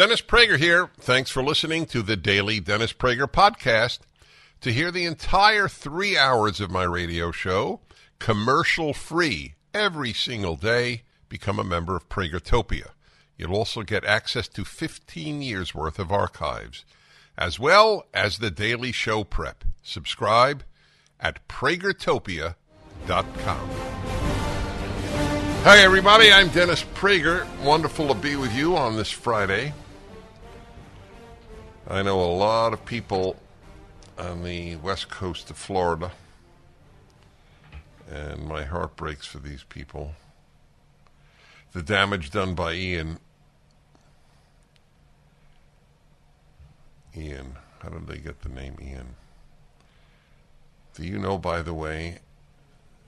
Dennis Prager here. Thanks for listening to the daily Dennis Prager podcast. To hear the entire three hours of my radio show, commercial free, every single day, become a member of Pragertopia. You'll also get access to 15 years worth of archives, as well as the daily show prep. Subscribe at pragertopia.com. Hi, everybody. I'm Dennis Prager. Wonderful to be with you on this Friday. I know a lot of people on the west coast of Florida, and my heart breaks for these people. The damage done by Ian. Ian. How did they get the name Ian? Do you know, by the way,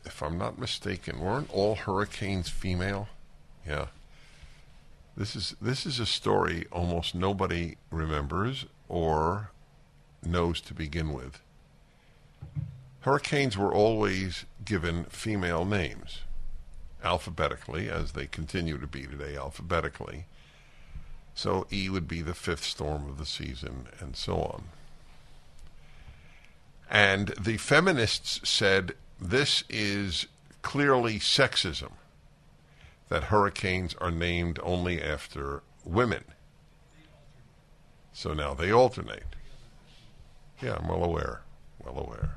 if I'm not mistaken, weren't all hurricanes female? Yeah. This is this is a story almost nobody remembers or knows to begin with. Hurricanes were always given female names, alphabetically, as they continue to be today, alphabetically. So E would be the fifth storm of the season, and so on. And the feminists said this is clearly sexism that hurricanes are named only after women. So now they alternate. Yeah, I'm well aware. Well aware.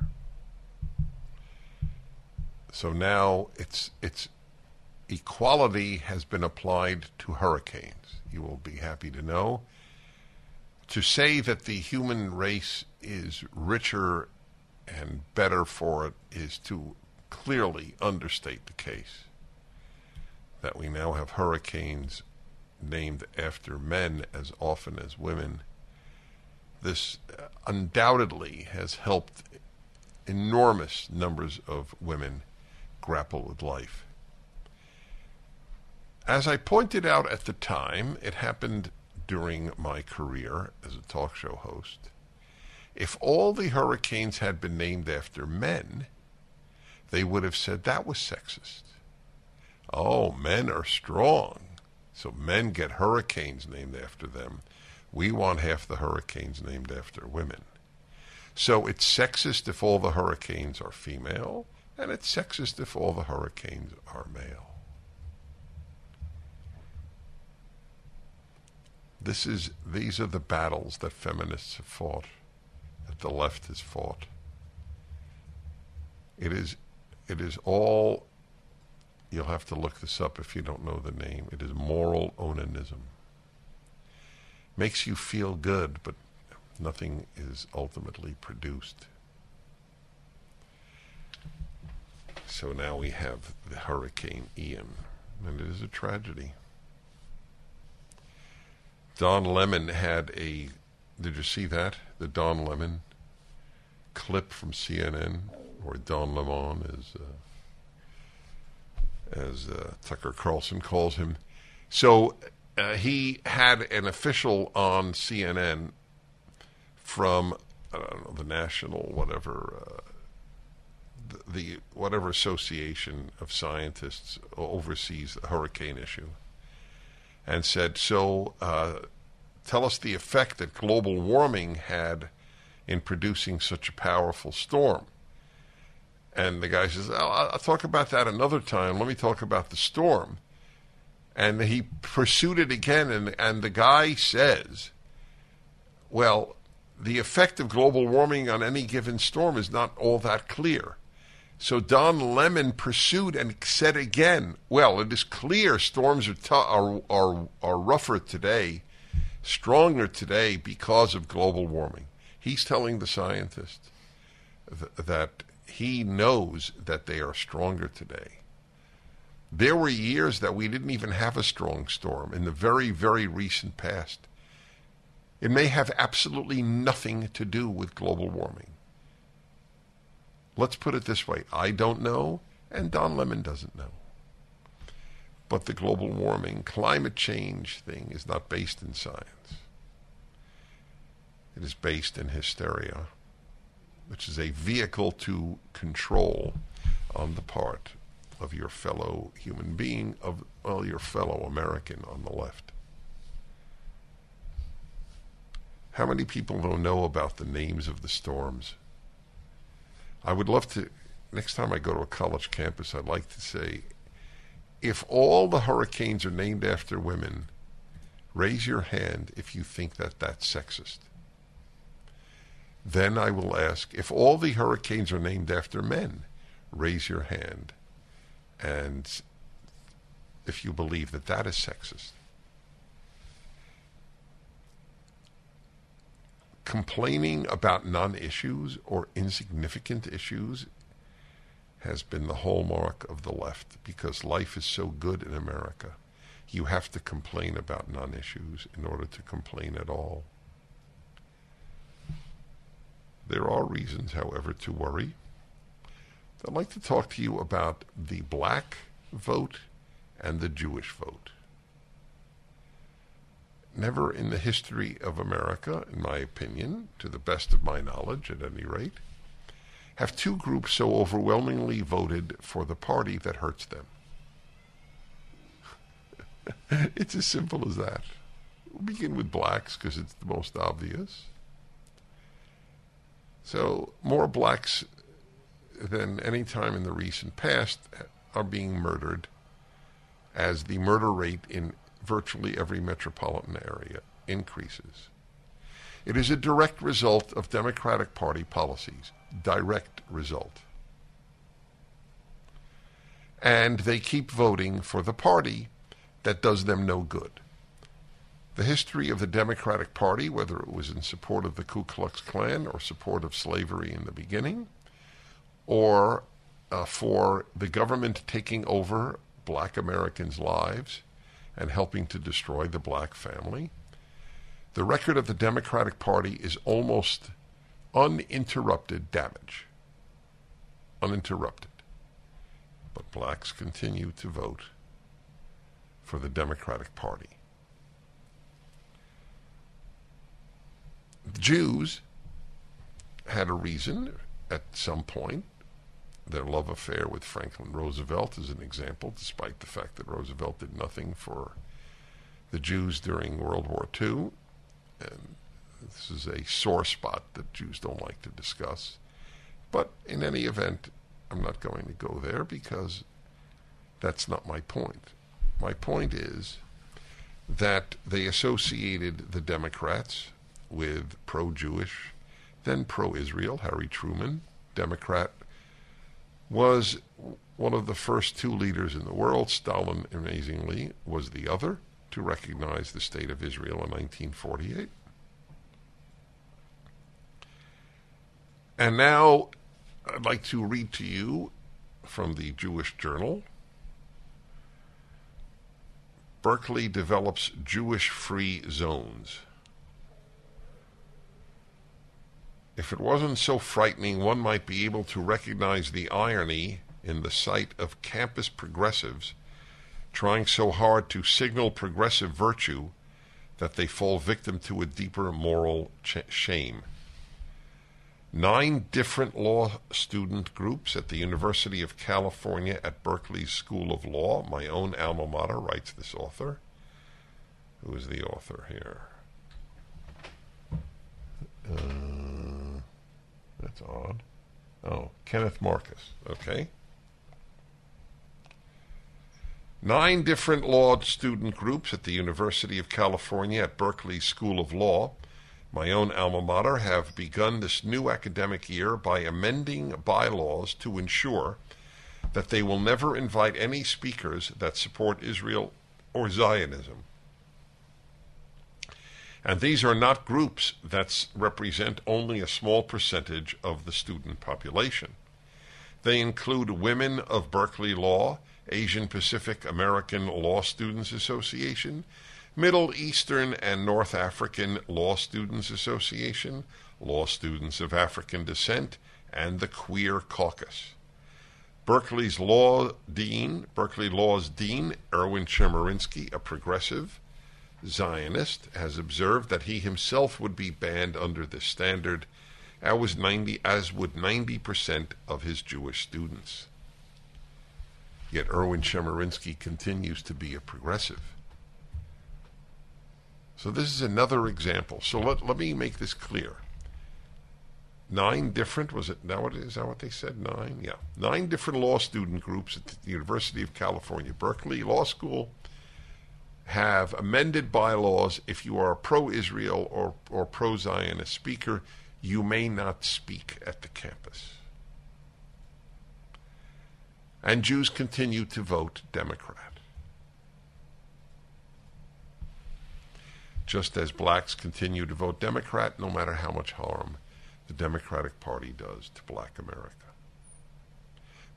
So now it's it's equality has been applied to hurricanes. You will be happy to know. To say that the human race is richer and better for it is to clearly understate the case. That we now have hurricanes named after men as often as women. This uh, undoubtedly has helped enormous numbers of women grapple with life. As I pointed out at the time, it happened during my career as a talk show host. If all the hurricanes had been named after men, they would have said that was sexist. Oh, men are strong. So men get hurricanes named after them. We want half the hurricanes named after women. So it's sexist if all the hurricanes are female, and it's sexist if all the hurricanes are male. This is these are the battles that feminists have fought, that the left has fought. It is it is all you'll have to look this up if you don't know the name. It is moral onanism. Makes you feel good, but nothing is ultimately produced. So now we have the Hurricane Ian, and it is a tragedy. Don Lemon had a. Did you see that? The Don Lemon clip from CNN, or Don Lemon, as uh, as uh, Tucker Carlson calls him. So uh, he had an official on CNN from I don't know the national whatever uh, the, the whatever association of scientists oversees the hurricane issue, and said, "So uh, tell us the effect that global warming had in producing such a powerful storm." And the guy says, oh, I'll, I'll talk about that another time. Let me talk about the storm." And he pursued it again, and and the guy says, "Well." the effect of global warming on any given storm is not all that clear. So Don Lemon pursued and said again, well, it is clear storms are, t- are, are, are rougher today, stronger today because of global warming. He's telling the scientist th- that he knows that they are stronger today. There were years that we didn't even have a strong storm in the very, very recent past. It may have absolutely nothing to do with global warming. Let's put it this way I don't know, and Don Lemon doesn't know. But the global warming, climate change thing is not based in science. It is based in hysteria, which is a vehicle to control on the part of your fellow human being, of well, your fellow American on the left. How many people don't know about the names of the storms? I would love to, next time I go to a college campus, I'd like to say, if all the hurricanes are named after women, raise your hand if you think that that's sexist. Then I will ask, if all the hurricanes are named after men, raise your hand. And if you believe that that is sexist. Complaining about non issues or insignificant issues has been the hallmark of the left because life is so good in America. You have to complain about non issues in order to complain at all. There are reasons, however, to worry. I'd like to talk to you about the black vote and the Jewish vote. Never in the history of America, in my opinion, to the best of my knowledge at any rate, have two groups so overwhelmingly voted for the party that hurts them. it's as simple as that. We'll begin with blacks because it's the most obvious. So, more blacks than any time in the recent past are being murdered as the murder rate in virtually every metropolitan area increases. It is a direct result of Democratic Party policies. Direct result. And they keep voting for the party that does them no good. The history of the Democratic Party, whether it was in support of the Ku Klux Klan or support of slavery in the beginning, or uh, for the government taking over black Americans' lives and helping to destroy the black family. The record of the Democratic Party is almost uninterrupted damage. Uninterrupted. But blacks continue to vote for the Democratic Party. The Jews had a reason at some point their love affair with Franklin Roosevelt is an example, despite the fact that Roosevelt did nothing for the Jews during World War II. And this is a sore spot that Jews don't like to discuss. But in any event, I'm not going to go there because that's not my point. My point is that they associated the Democrats with pro Jewish, then pro Israel, Harry Truman, Democrat was one of the first two leaders in the world. Stalin, amazingly, was the other to recognize the state of Israel in 1948. And now I'd like to read to you from the Jewish Journal. Berkeley develops Jewish free zones. If it wasn't so frightening, one might be able to recognize the irony in the sight of campus progressives trying so hard to signal progressive virtue that they fall victim to a deeper moral ch- shame. Nine different law student groups at the University of California at Berkeley School of Law, my own alma mater, writes this author. Who is the author here? Uh, that's odd. Oh, Kenneth Marcus. Okay. Nine different law student groups at the University of California at Berkeley School of Law, my own alma mater, have begun this new academic year by amending bylaws to ensure that they will never invite any speakers that support Israel or Zionism. And these are not groups that represent only a small percentage of the student population. They include Women of Berkeley Law, Asian Pacific American Law Students Association, Middle Eastern and North African Law Students Association, Law Students of African Descent, and the Queer Caucus. Berkeley's law dean, Berkeley Law's dean, Erwin Chemerinsky, a progressive Zionist, has observed that he himself would be banned under this standard, as, was 90, as would 90% of his Jewish students. Yet Erwin Chemerinsky continues to be a progressive. So this is another example. So let, let me make this clear. Nine different, was it, now what, is that what they said? Nine? Yeah. Nine different law student groups at the University of California, Berkeley Law School have amended bylaws. If you are a pro Israel or, or pro Zionist speaker, you may not speak at the campus. And Jews continue to vote Democrat. Just as blacks continue to vote Democrat, no matter how much harm the Democratic Party does to black America.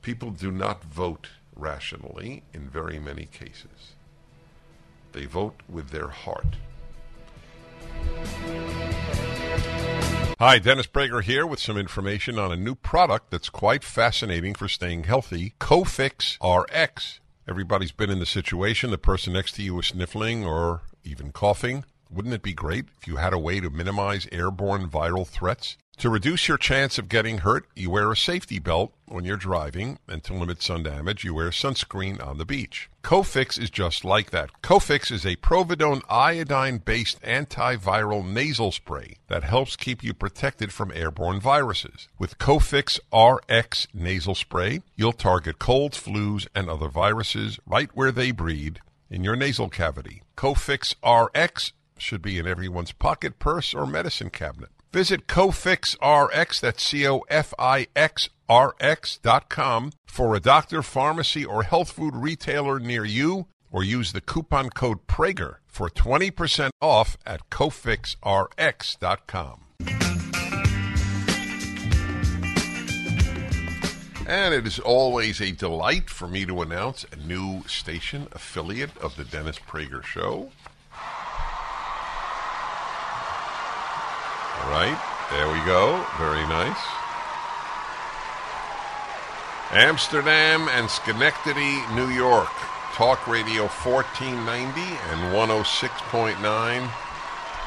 People do not vote rationally in very many cases. They vote with their heart. Hi, Dennis Prager here with some information on a new product that's quite fascinating for staying healthy Cofix RX. Everybody's been in the situation the person next to you is sniffling or even coughing. Wouldn't it be great if you had a way to minimize airborne viral threats? To reduce your chance of getting hurt, you wear a safety belt when you're driving, and to limit sun damage, you wear sunscreen on the beach. Cofix is just like that. Cofix is a providone iodine-based antiviral nasal spray that helps keep you protected from airborne viruses. With Cofix RX nasal spray, you'll target colds, flus, and other viruses right where they breed in your nasal cavity. Cofix RX should be in everyone's pocket, purse, or medicine cabinet. Visit CofixRx, that's C-O-F-I-X-R-X dot com for a doctor, pharmacy, or health food retailer near you, or use the coupon code Prager for 20% off at CofixRx.com. And it is always a delight for me to announce a new station affiliate of the Dennis Prager Show. All right, there we go. Very nice. Amsterdam and Schenectady, New York. Talk Radio 1490 and 106.9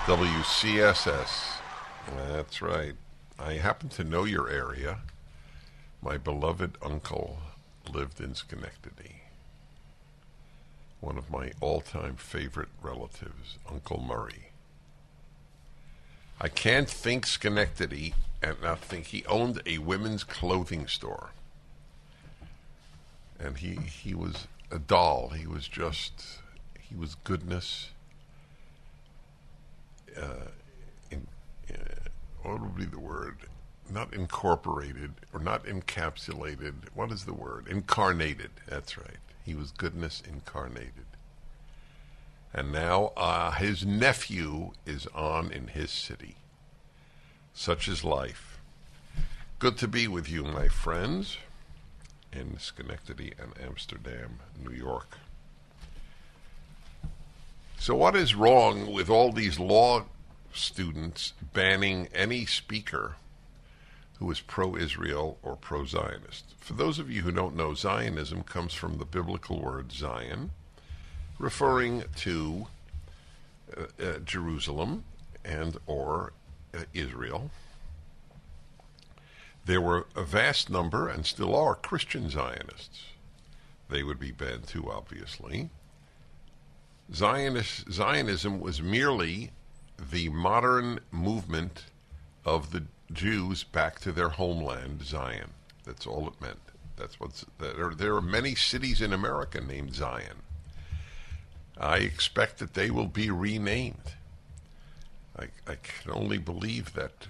WCSS. That's right. I happen to know your area. My beloved uncle lived in Schenectady. One of my all time favorite relatives, Uncle Murray. I can't think Schenectady and not think he owned a women's clothing store. And he he was a doll. He was just he was goodness. Uh, in, uh, what would be the word? Not incorporated or not encapsulated. What is the word? Incarnated. That's right. He was goodness incarnated. And now uh, his nephew is on in his city. Such is life. Good to be with you, my friends, in Schenectady and Amsterdam, New York. So, what is wrong with all these law students banning any speaker who is pro Israel or pro Zionist? For those of you who don't know, Zionism comes from the biblical word Zion referring to uh, uh, Jerusalem and or uh, Israel. There were a vast number, and still are, Christian Zionists. They would be banned too, obviously. Zionist, Zionism was merely the modern movement of the Jews back to their homeland, Zion. That's all it meant. That's what's there. There are many cities in America named Zion. I expect that they will be renamed. I, I can only believe that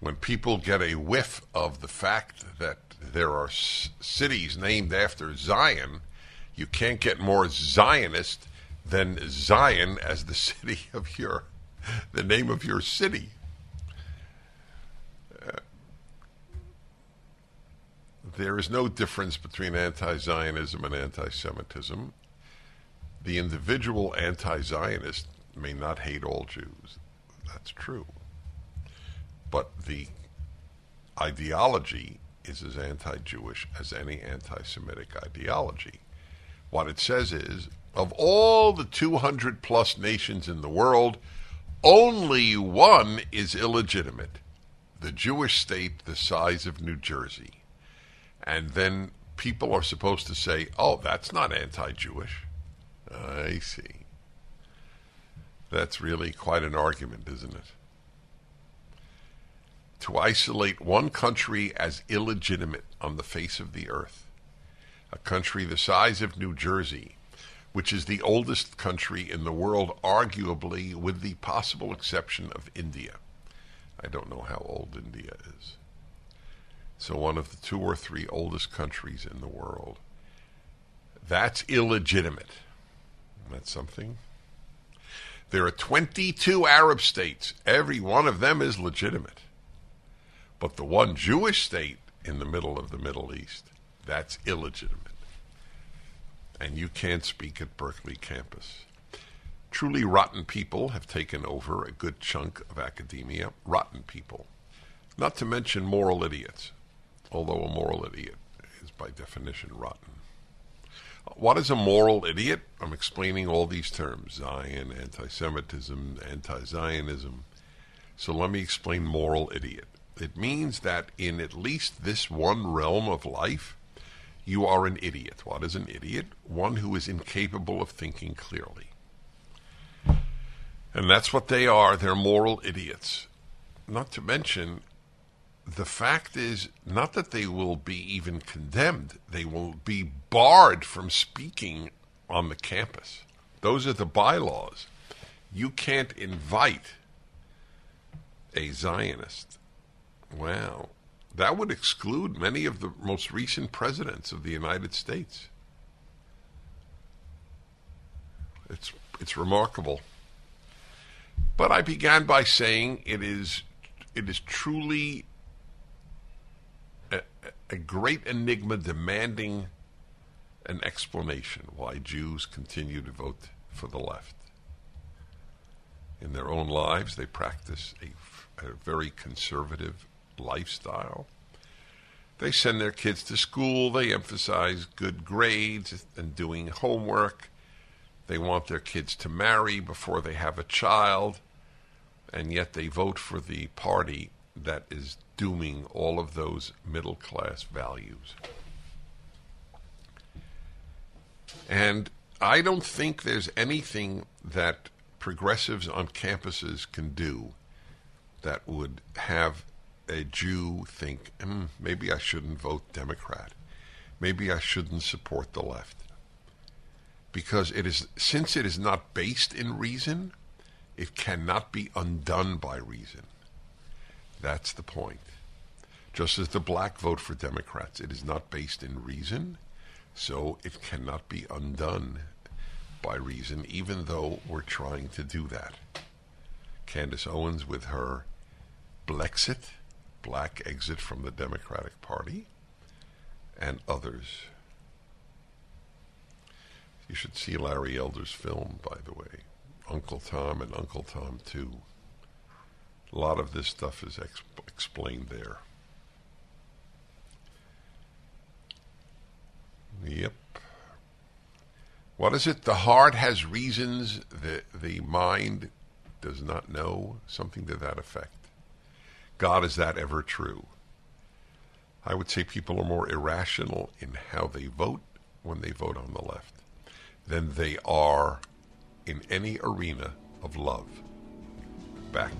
when people get a whiff of the fact that there are s- cities named after Zion, you can't get more Zionist than Zion as the city of your, the name of your city. Uh, there is no difference between anti Zionism and anti Semitism the individual anti Zionist may not hate all Jews. That's true. But the ideology is as anti Jewish as any anti Semitic ideology. What it says is of all the 200 plus nations in the world, only one is illegitimate the Jewish state the size of New Jersey. And then people are supposed to say, oh, that's not anti Jewish. I see. That's really quite an argument, isn't it? To isolate one country as illegitimate on the face of the earth, a country the size of New Jersey, which is the oldest country in the world, arguably, with the possible exception of India. I don't know how old India is. So, one of the two or three oldest countries in the world. That's illegitimate. That's something. There are 22 Arab states. Every one of them is legitimate. But the one Jewish state in the middle of the Middle East, that's illegitimate. And you can't speak at Berkeley campus. Truly rotten people have taken over a good chunk of academia. Rotten people. Not to mention moral idiots, although a moral idiot is by definition rotten. What is a moral idiot? I'm explaining all these terms Zion, anti Semitism, anti Zionism. So let me explain moral idiot. It means that in at least this one realm of life, you are an idiot. What is an idiot? One who is incapable of thinking clearly. And that's what they are. They're moral idiots. Not to mention, the fact is not that they will be even condemned, they will be barred from speaking on the campus. Those are the bylaws. You can't invite a Zionist. Wow. That would exclude many of the most recent presidents of the United States. It's, it's remarkable. But I began by saying it is, it is truly a, great enigma demanding an explanation why Jews continue to vote for the left. In their own lives, they practice a, a very conservative lifestyle. They send their kids to school, they emphasize good grades and doing homework. They want their kids to marry before they have a child, and yet they vote for the party that is dooming all of those middle class values. And I don't think there's anything that progressives on campuses can do that would have a Jew think, mm, maybe I shouldn't vote Democrat. Maybe I shouldn't support the left. Because it is since it is not based in reason, it cannot be undone by reason. That's the point. Just as the black vote for Democrats, it is not based in reason, so it cannot be undone by reason, even though we're trying to do that. Candace Owens with her Blexit, black exit from the Democratic Party, and others. You should see Larry Elder's film, by the way, Uncle Tom and Uncle Tom 2. A lot of this stuff is ex- explained there. Yep. What is it? The heart has reasons, the, the mind does not know. Something to that effect. God, is that ever true? I would say people are more irrational in how they vote when they vote on the left than they are in any arena of love. Back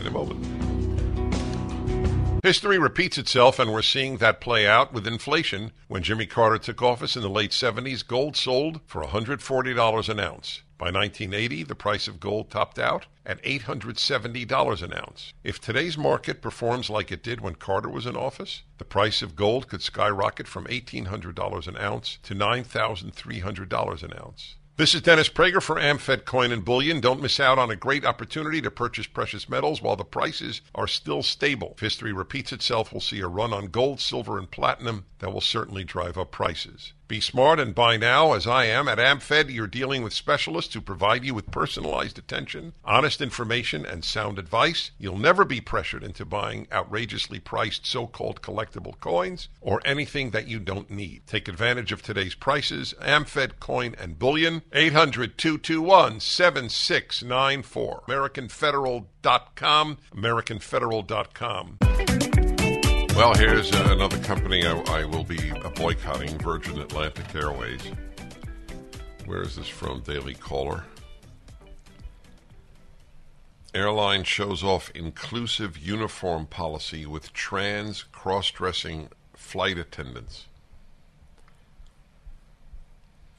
in a moment. History repeats itself, and we're seeing that play out with inflation. When Jimmy Carter took office in the late 70s, gold sold for $140 an ounce. By 1980, the price of gold topped out at $870 an ounce. If today's market performs like it did when Carter was in office, the price of gold could skyrocket from $1,800 an ounce to $9,300 an ounce. This is Dennis Prager for AmFed Coin and Bullion. Don't miss out on a great opportunity to purchase precious metals while the prices are still stable. If history repeats itself, we'll see a run on gold, silver, and platinum that will certainly drive up prices. Be smart and buy now, as I am. At AmFed, you're dealing with specialists who provide you with personalized attention, honest information, and sound advice. You'll never be pressured into buying outrageously priced so called collectible coins or anything that you don't need. Take advantage of today's prices. AmFed Coin and Bullion, 800 221 7694. AmericanFederal.com. AmericanFederal.com. Well, here's another company I, I, will be boycotting Virgin Atlantic Airways. Where is this from? Daily Caller. Airline shows off inclusive uniform policy with trans cross dressing flight attendants.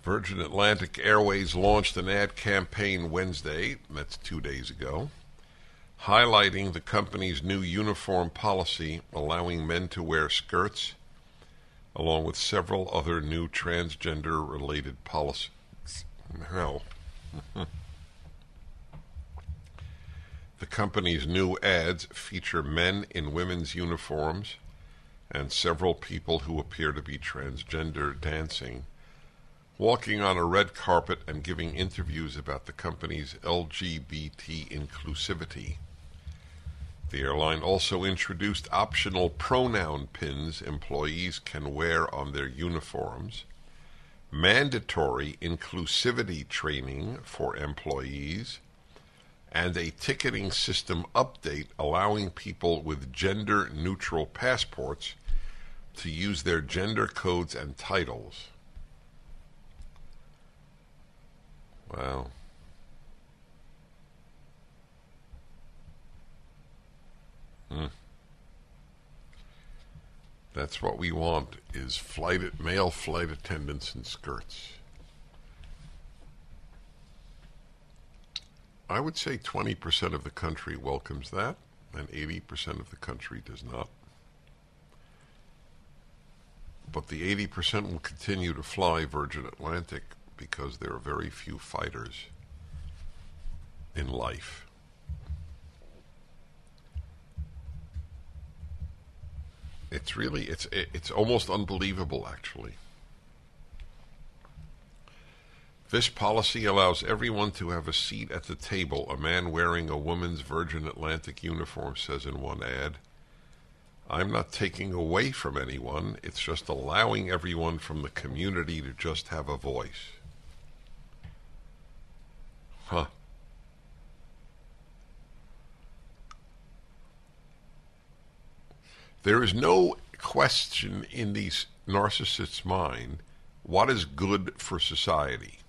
Virgin Atlantic Airways launched an ad campaign Wednesday, that's two days ago highlighting the company's new uniform policy allowing men to wear skirts, along with several other new transgender related policies. Hell. the company's new ads feature men in women's uniforms and several people who appear to be transgender dancing, walking on a red carpet and giving interviews about the company's LGBT inclusivity. The airline also introduced optional pronoun pins employees can wear on their uniforms, mandatory inclusivity training for employees, and a ticketing system update allowing people with gender neutral passports to use their gender codes and titles. Wow. Hmm. That's what we want is flight male flight attendants in skirts. I would say 20% of the country welcomes that, and 80% of the country does not. But the 80% will continue to fly Virgin Atlantic because there are very few fighters in life. It's really it's it's almost unbelievable actually. This policy allows everyone to have a seat at the table, a man wearing a woman's Virgin Atlantic uniform says in one ad. I'm not taking away from anyone, it's just allowing everyone from the community to just have a voice. Huh. There is no question in these narcissists' mind what is good for society.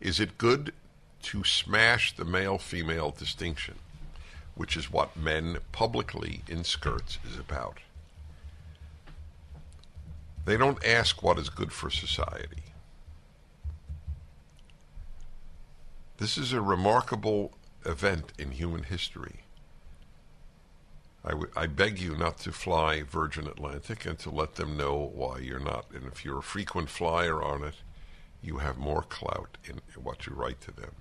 Is it good to smash the male female distinction, which is what men publicly in skirts is about? They don't ask what is good for society. This is a remarkable event in human history. I, w- I beg you not to fly Virgin Atlantic and to let them know why you're not. And if you're a frequent flyer on it, you have more clout in what you write to them.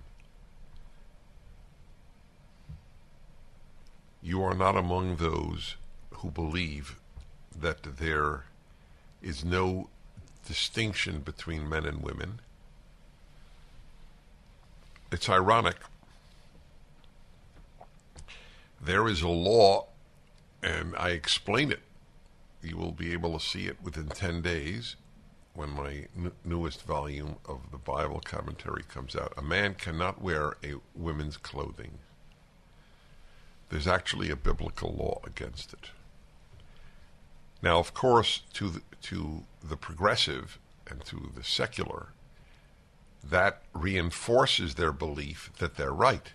You are not among those who believe that there is no distinction between men and women. It's ironic. There is a law and I explain it. You will be able to see it within 10 days when my n- newest volume of the Bible commentary comes out. A man cannot wear a woman's clothing. There's actually a biblical law against it. Now, of course, to the, to the progressive and to the secular, that reinforces their belief that they're right.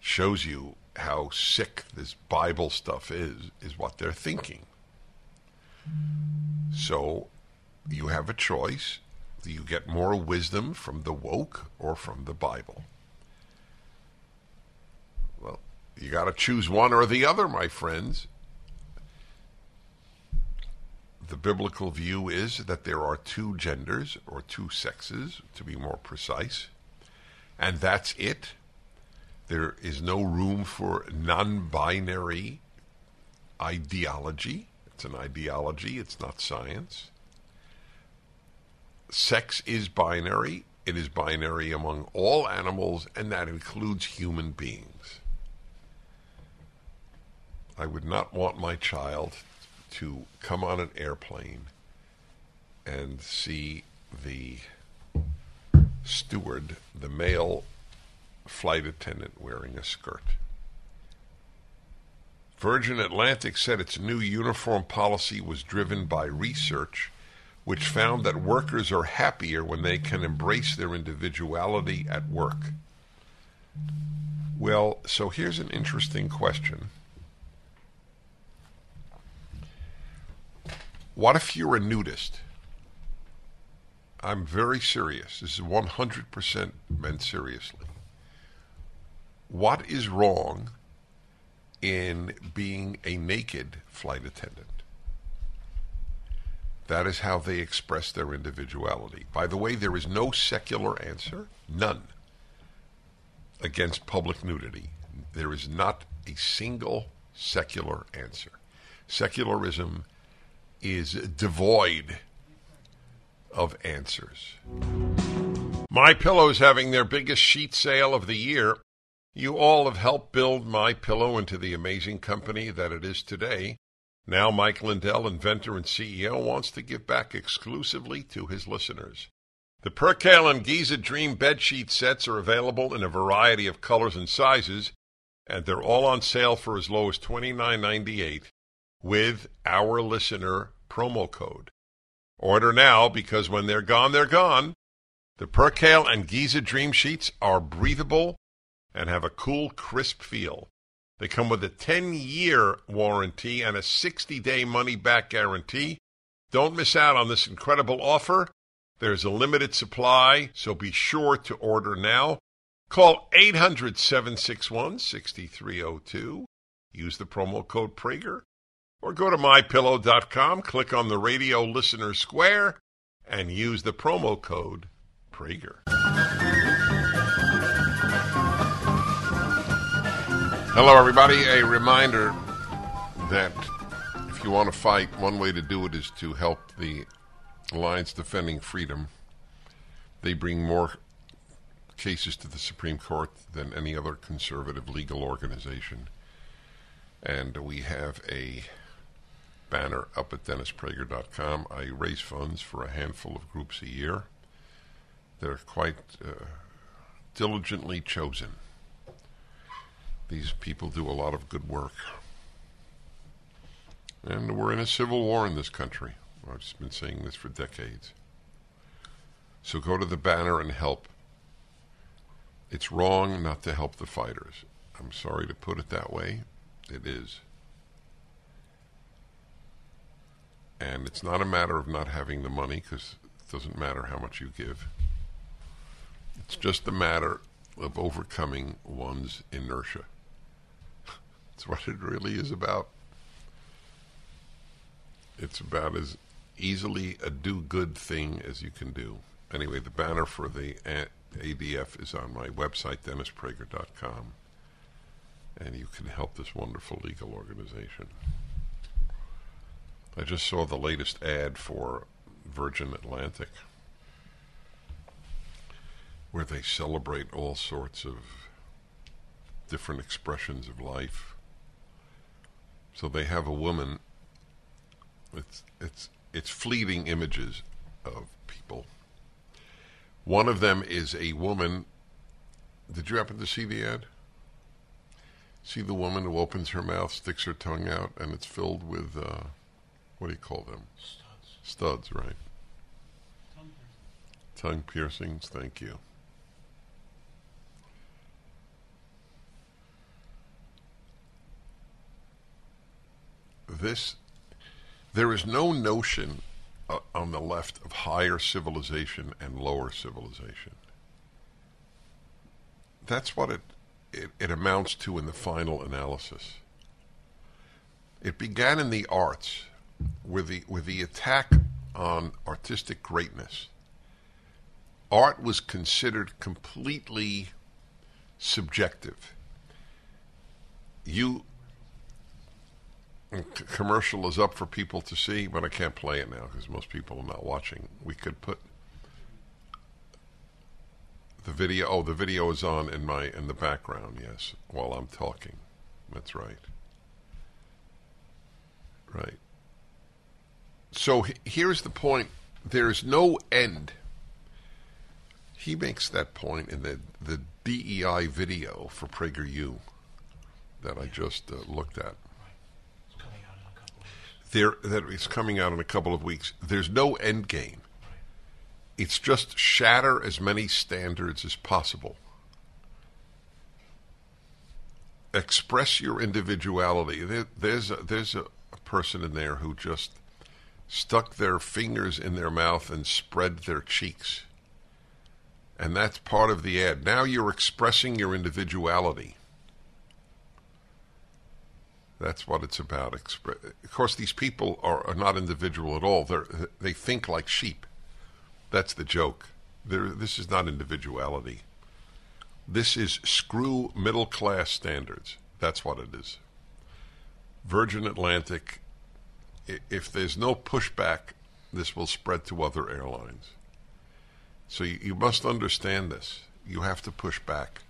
Shows you how sick this Bible stuff is, is what they're thinking. So you have a choice. Do you get more wisdom from the woke or from the Bible. Well, you got to choose one or the other, my friends. The biblical view is that there are two genders or two sexes, to be more precise, and that's it. There is no room for non binary ideology. It's an ideology, it's not science. sex is binary. It is binary among all animals, and that includes human beings. I would not want my child to come on an airplane and see the steward, the male flight attendant, wearing a skirt. Virgin Atlantic said its new uniform policy was driven by research which found that workers are happier when they can embrace their individuality at work. Well, so here's an interesting question. What if you're a nudist? I'm very serious. This is 100% meant seriously. What is wrong in being a naked flight attendant? That is how they express their individuality. By the way, there is no secular answer, none, against public nudity. There is not a single secular answer. Secularism is devoid of answers. My Pillow is having their biggest sheet sale of the year. You all have helped build My Pillow into the amazing company that it is today. Now Mike Lindell, inventor and CEO, wants to give back exclusively to his listeners. The Percale and Giza Dream bed sheet sets are available in a variety of colors and sizes, and they're all on sale for as low as $29.98 with our listener promo code. Order now because when they're gone, they're gone. The Percale and Giza Dream Sheets are breathable and have a cool, crisp feel. They come with a 10 year warranty and a 60 day money back guarantee. Don't miss out on this incredible offer. There's a limited supply, so be sure to order now. Call 800 761 6302. Use the promo code Prager. Or go to mypillow.com, click on the radio listener square, and use the promo code Prager. Hello, everybody. A reminder that if you want to fight, one way to do it is to help the Alliance Defending Freedom. They bring more cases to the Supreme Court than any other conservative legal organization. And we have a banner up at DennisPrager.com. I raise funds for a handful of groups a year. They're quite uh, diligently chosen. These people do a lot of good work. And we're in a civil war in this country. I've just been saying this for decades. So go to the banner and help. It's wrong not to help the fighters. I'm sorry to put it that way. It is. And it's not a matter of not having the money because it doesn't matter how much you give. It's just a matter of overcoming one's inertia. That's what it really is about. It's about as easily a do good thing as you can do. Anyway, the banner for the ADF is on my website, DennisPrager.com, and you can help this wonderful legal organization. I just saw the latest ad for Virgin Atlantic where they celebrate all sorts of different expressions of life. So they have a woman. It's it's it's fleeting images of people. One of them is a woman. Did you happen to see the ad? See the woman who opens her mouth, sticks her tongue out, and it's filled with uh, what do you call them? Studs. Studs, right? Tongue piercing. Tongue piercings. Thank you. This, there is no notion uh, on the left of higher civilization and lower civilization. That's what it, it, it amounts to in the final analysis. It began in the arts with the with the attack on artistic greatness. Art was considered completely subjective. You commercial is up for people to see, but I can't play it now because most people are not watching. We could put The video. Oh, the video is on in my in the background. Yes, while I'm talking. That's right. Right. So here's the point. There's no end. He makes that point in the the DEI video for PragerU that I just uh, looked at. It's coming out in a couple of weeks. There, that is coming out in a couple of weeks. There's no end game. It's just shatter as many standards as possible. Express your individuality. There, there's a, there's a, a person in there who just stuck their fingers in their mouth and spread their cheeks. And that's part of the ad. Now you're expressing your individuality. That's what it's about. Of course, these people are, are not individual at all. They're, they think like sheep. That's the joke. They're, this is not individuality. This is screw middle class standards. That's what it is. Virgin Atlantic, if there's no pushback, this will spread to other airlines. So you, you must understand this. You have to push back.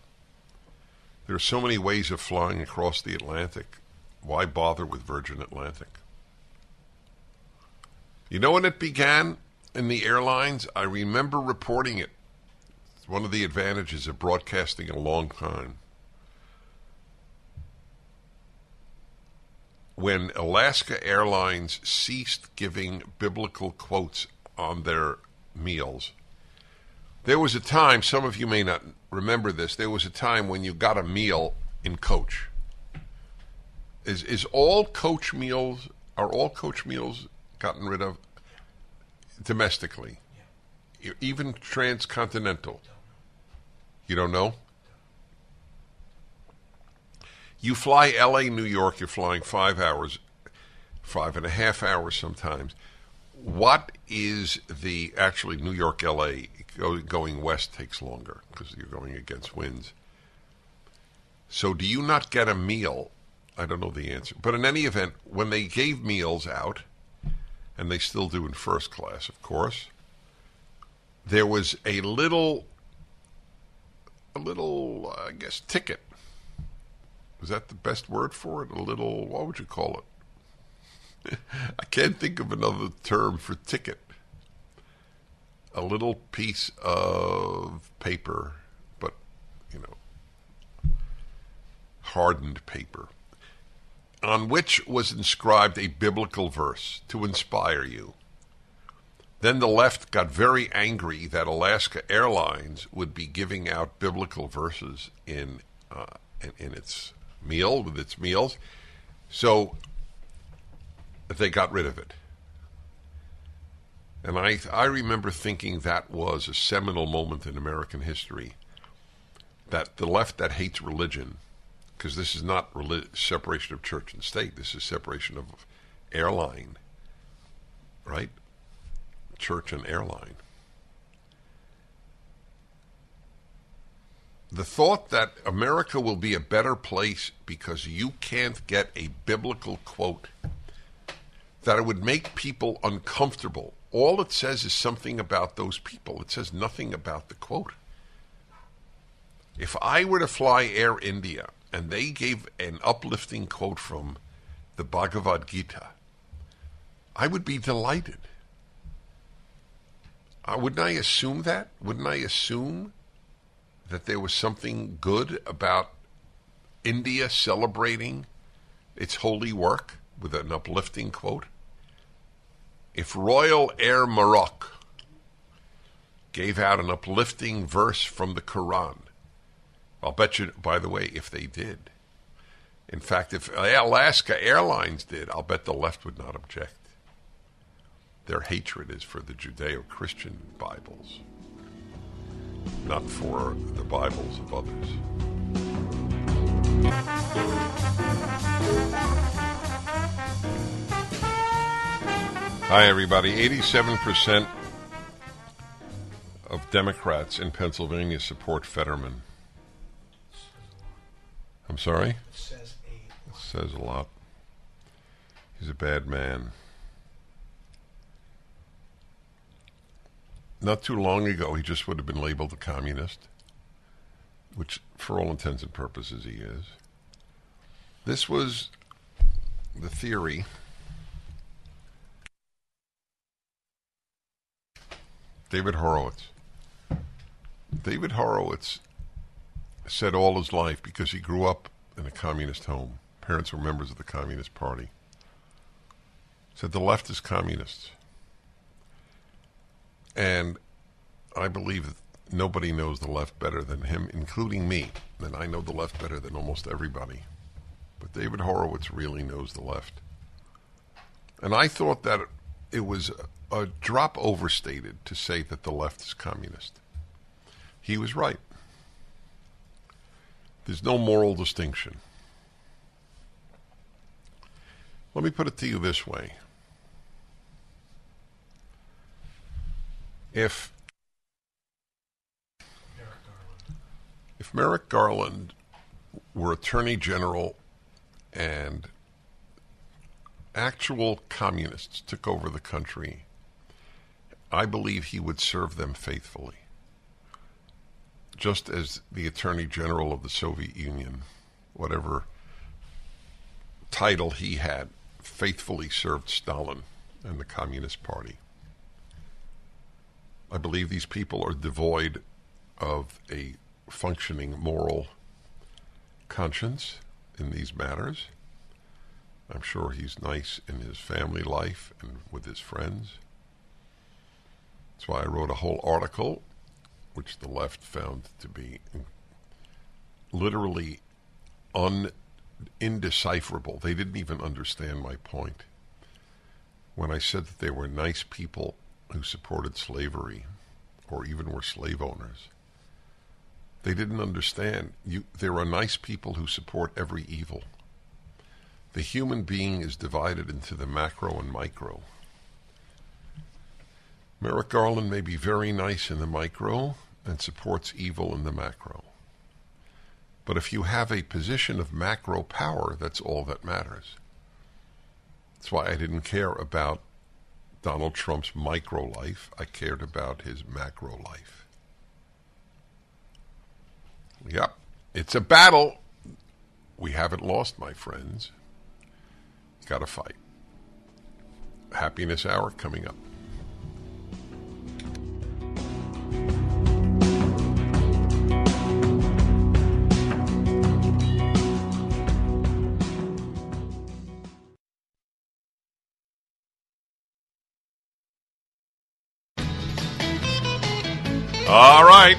There are so many ways of flying across the Atlantic. Why bother with Virgin Atlantic? You know when it began in the airlines? I remember reporting it. It's one of the advantages of broadcasting a long time. When Alaska Airlines ceased giving biblical quotes on their meals, there was a time, some of you may not remember this, there was a time when you got a meal in coach. Is is all coach meals are all coach meals gotten rid of domestically? E- Even transcontinental. You don't know? You fly LA, New York, you're flying five hours, five and a half hours sometimes. What is the actually New York, LA go, going west takes longer because you're going against winds. So, do you not get a meal? I don't know the answer. But in any event, when they gave meals out, and they still do in first class, of course, there was a little, a little, I guess, ticket. Was that the best word for it? A little, what would you call it? I can't think of another term for ticket. A little piece of paper, but, you know, hardened paper, on which was inscribed a biblical verse to inspire you. Then the left got very angry that Alaska Airlines would be giving out biblical verses in uh, in, in its meal with its meals, so they got rid of it. And I I remember thinking that was a seminal moment in American history. That the left that hates religion, because this is not reli- separation of church and state. This is separation of airline, right? Church and airline. The thought that America will be a better place because you can't get a biblical quote, that it would make people uncomfortable. All it says is something about those people. It says nothing about the quote. If I were to fly Air India and they gave an uplifting quote from the Bhagavad Gita, I would be delighted. Uh, wouldn't I assume that? Wouldn't I assume that there was something good about India celebrating its holy work with an uplifting quote? If Royal Air Maroc gave out an uplifting verse from the Quran, I'll bet you, by the way, if they did. In fact, if Alaska Airlines did, I'll bet the left would not object. Their hatred is for the Judeo Christian Bibles, not for the Bibles of others. Hi, everybody. 87% of Democrats in Pennsylvania support Fetterman. I'm sorry? It says a It says a lot. He's a bad man. Not too long ago, he just would have been labeled a communist. which for all intents and purposes he is. This was the theory. David Horowitz. David Horowitz said all his life because he grew up in a communist home. Parents were members of the Communist Party. Said the left is communists. And I believe nobody knows the left better than him, including me. And I know the left better than almost everybody. But David Horowitz really knows the left. And I thought that it was a drop overstated to say that the left is communist. He was right. There's no moral distinction. Let me put it to you this way. If Merrick Garland. if Merrick Garland were Attorney General and actual communists took over the country, I believe he would serve them faithfully. Just as the Attorney General of the Soviet Union, whatever title he had, faithfully served Stalin and the Communist Party. I believe these people are devoid of a functioning moral conscience in these matters. I'm sure he's nice in his family life and with his friends. That's why I wrote a whole article, which the left found to be literally un indecipherable. They didn't even understand my point when I said that they were nice people who supported slavery or even were slave owners. They didn't understand. You, there are nice people who support every evil. The human being is divided into the macro and micro. Merrick Garland may be very nice in the micro and supports evil in the macro. But if you have a position of macro power, that's all that matters. That's why I didn't care about Donald Trump's micro life. I cared about his macro life. Yep, it's a battle. We haven't lost, my friends. Got to fight. Happiness Hour coming up. All right.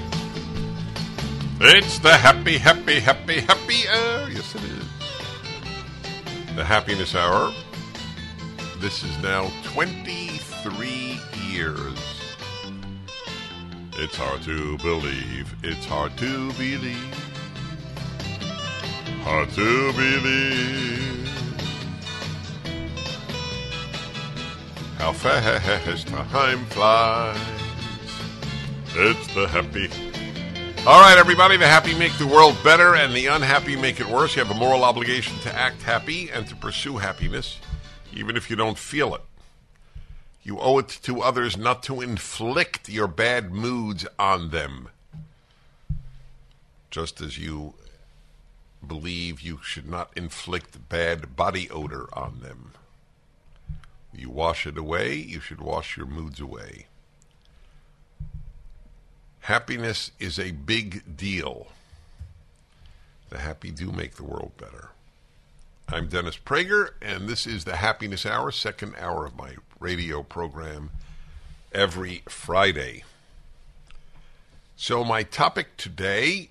It's the happy, happy, happy, happy hour. Yes, it is. The happiness hour. This is now 23 years. It's hard to believe. It's hard to believe. Hard to believe. How fast time flies. It's the happy. All right, everybody. The happy make the world better, and the unhappy make it worse. You have a moral obligation to act happy and to pursue happiness, even if you don't feel it. You owe it to others not to inflict your bad moods on them. Just as you believe you should not inflict bad body odor on them. You wash it away, you should wash your moods away. Happiness is a big deal. The happy do make the world better. I'm Dennis Prager, and this is the Happiness Hour, second hour of my radio program every Friday. So, my topic today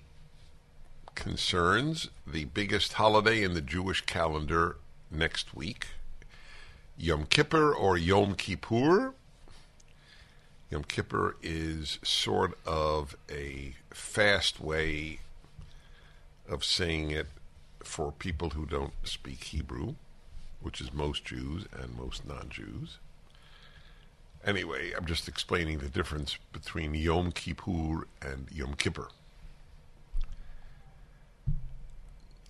concerns the biggest holiday in the Jewish calendar next week Yom Kippur or Yom Kippur. Yom Kippur is sort of a fast way of saying it for people who don't speak Hebrew, which is most Jews and most non Jews. Anyway, I'm just explaining the difference between Yom Kippur and Yom Kippur.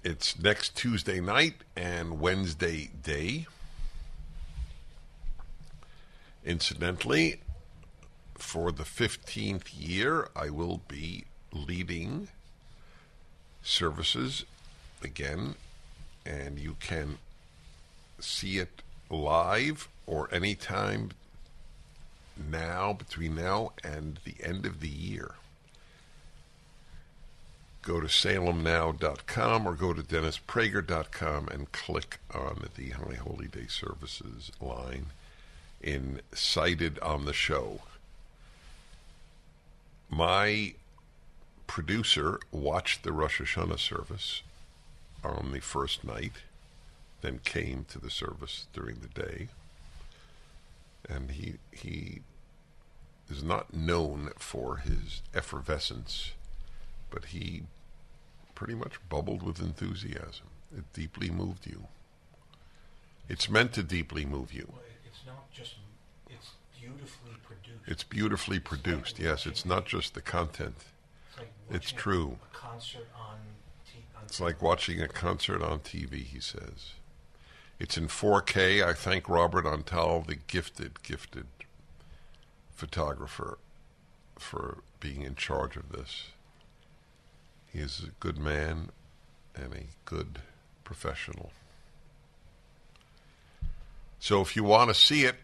It's next Tuesday night and Wednesday day. Incidentally, for the 15th year, I will be leading services again, and you can see it live or anytime now, between now and the end of the year. Go to salemnow.com or go to dennisprager.com and click on the High Holy Day Services line in cited on the show. My producer watched the Rosh Hashanah service on the first night, then came to the service during the day, and he he is not known for his effervescence, but he pretty much bubbled with enthusiasm. It deeply moved you. It's meant to deeply move you. Well, it- it's not just, it's beautifully produced. It's beautifully produced. Yes, it's not just the content. It's like it's true. A concert on T- on It's like watching a concert on TV, he says. It's in 4K. I thank Robert Antal, the gifted, gifted photographer, for being in charge of this. He is a good man and a good professional. So if you want to see it,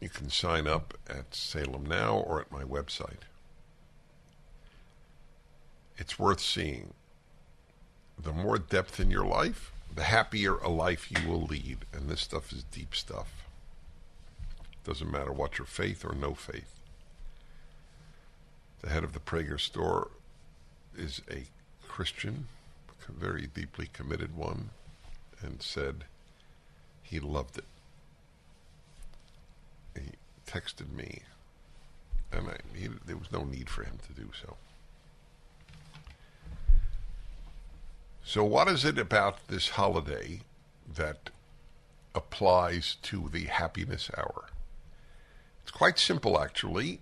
you can sign up at Salem Now or at my website. It's worth seeing the more depth in your life, the happier a life you will lead. And this stuff is deep stuff. Doesn't matter what your faith or no faith. The head of the Prager store is a Christian, a very deeply committed one, and said he loved it. Texted me, and I, he, there was no need for him to do so. So, what is it about this holiday that applies to the happiness hour? It's quite simple, actually.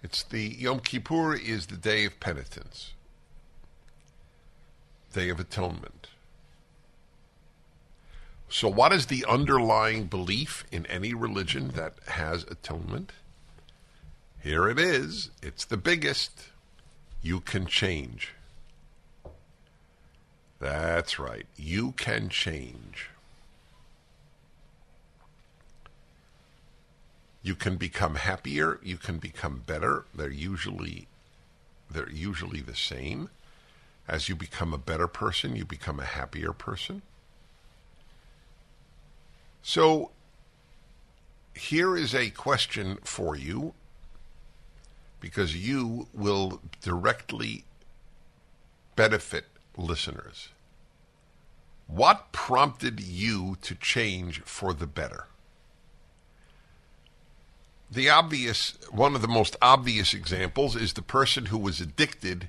It's the Yom Kippur is the day of penitence, day of atonement. So, what is the underlying belief in any religion that has atonement? Here it is. It's the biggest. You can change. That's right. You can change. You can become happier, you can become better. They're usually they're usually the same. As you become a better person, you become a happier person. So here is a question for you because you will directly benefit listeners. What prompted you to change for the better? The obvious, one of the most obvious examples is the person who was addicted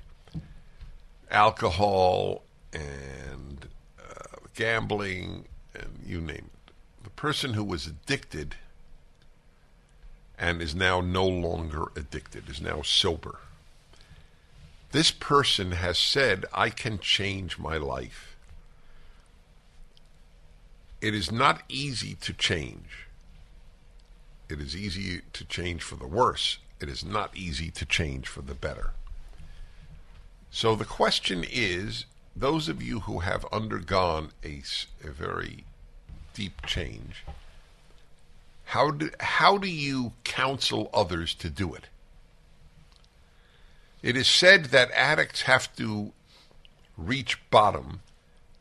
alcohol and uh, gambling and you name it. The person who was addicted and is now no longer addicted, is now sober. This person has said, I can change my life. It is not easy to change. It is easy to change for the worse. It is not easy to change for the better. So the question is those of you who have undergone a, a very deep change, how do, how do you counsel others to do it? It is said that addicts have to reach bottom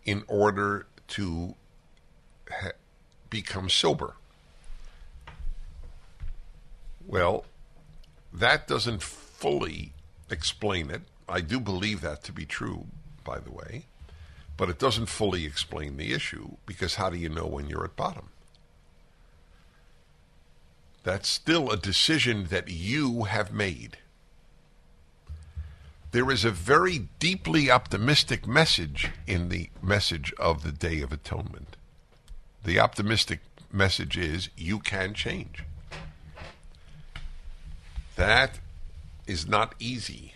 in order to ha- become sober. Well, that doesn't fully explain it. I do believe that to be true, by the way, but it doesn't fully explain the issue because how do you know when you're at bottom? That's still a decision that you have made. There is a very deeply optimistic message in the message of the Day of Atonement. The optimistic message is you can change. That is not easy,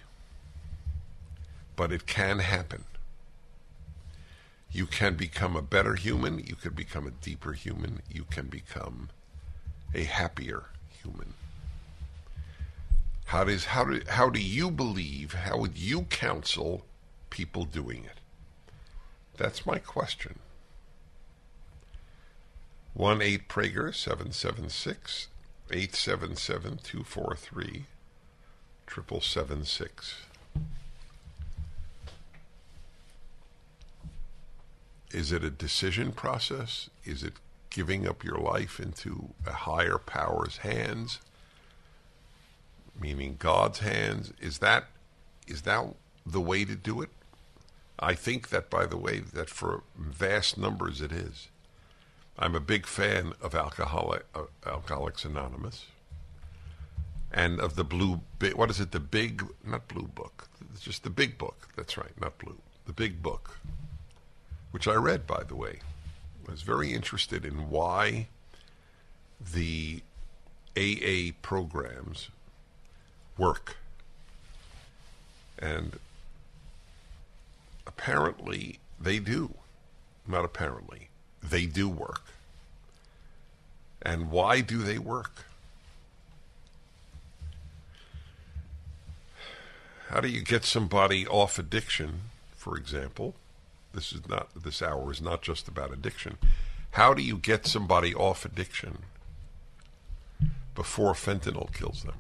but it can happen. You can become a better human, you can become a deeper human, you can become a happier human. How does how do how do you believe? How would you counsel people doing it? That's my question. 1 8 Prager 776 877 243 776. Is it a decision process? Is it giving up your life into a higher power's hands? Meaning God's hands? Is that is that the way to do it? I think that by the way that for vast numbers it is. I'm a big fan of Alcoholic, uh, Alcoholics Anonymous and of the blue. What is it? The big, not blue book. It's just the big book. That's right, not blue. The big book, which I read, by the way. I was very interested in why the AA programs work, and apparently they do. Not apparently, they do work. And why do they work? How do you get somebody off addiction, for example? This is not this hour is not just about addiction. How do you get somebody off addiction before fentanyl kills them?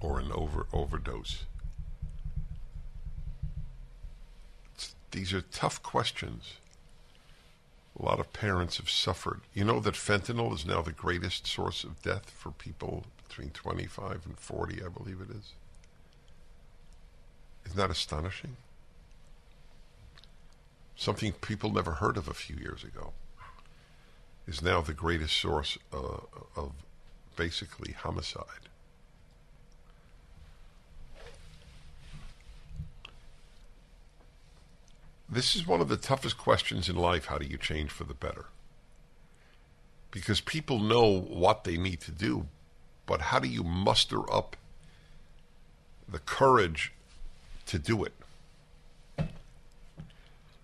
Or an over overdose? It's, these are tough questions. A lot of parents have suffered. You know that fentanyl is now the greatest source of death for people between 25 and 40, I believe it is. Isn't that astonishing? Something people never heard of a few years ago is now the greatest source uh, of basically homicide. This is one of the toughest questions in life. How do you change for the better? Because people know what they need to do, but how do you muster up the courage to do it.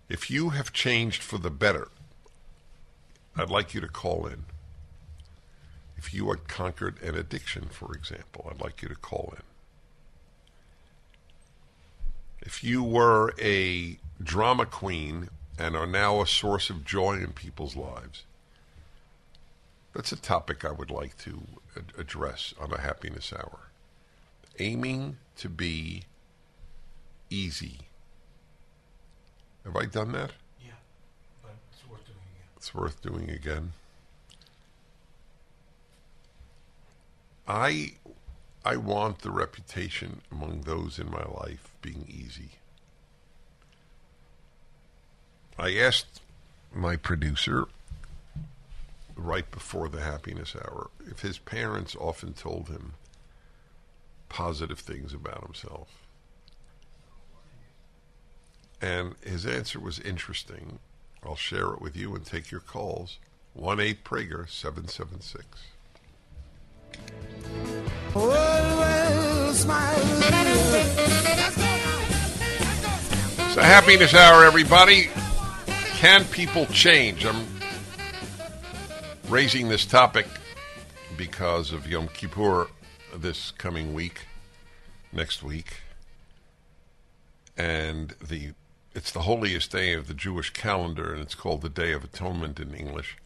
If you have changed for the better, I'd like you to call in. If you had conquered an addiction, for example, I'd like you to call in. If you were a drama queen and are now a source of joy in people's lives, that's a topic I would like to address on a happiness hour. Aiming to be easy. Have I done that? Yeah, but it's worth doing again. It's worth doing again. I I want the reputation among those in my life being easy. I asked my producer right before the happiness hour if his parents often told him positive things about himself. And his answer was interesting. I'll share it with you and take your calls. 1 8 Prager 776. It's a happiness hour, everybody. Can people change? I'm raising this topic because of Yom Kippur this coming week, next week, and the it's the holiest day of the Jewish calendar, and it's called the Day of Atonement in English.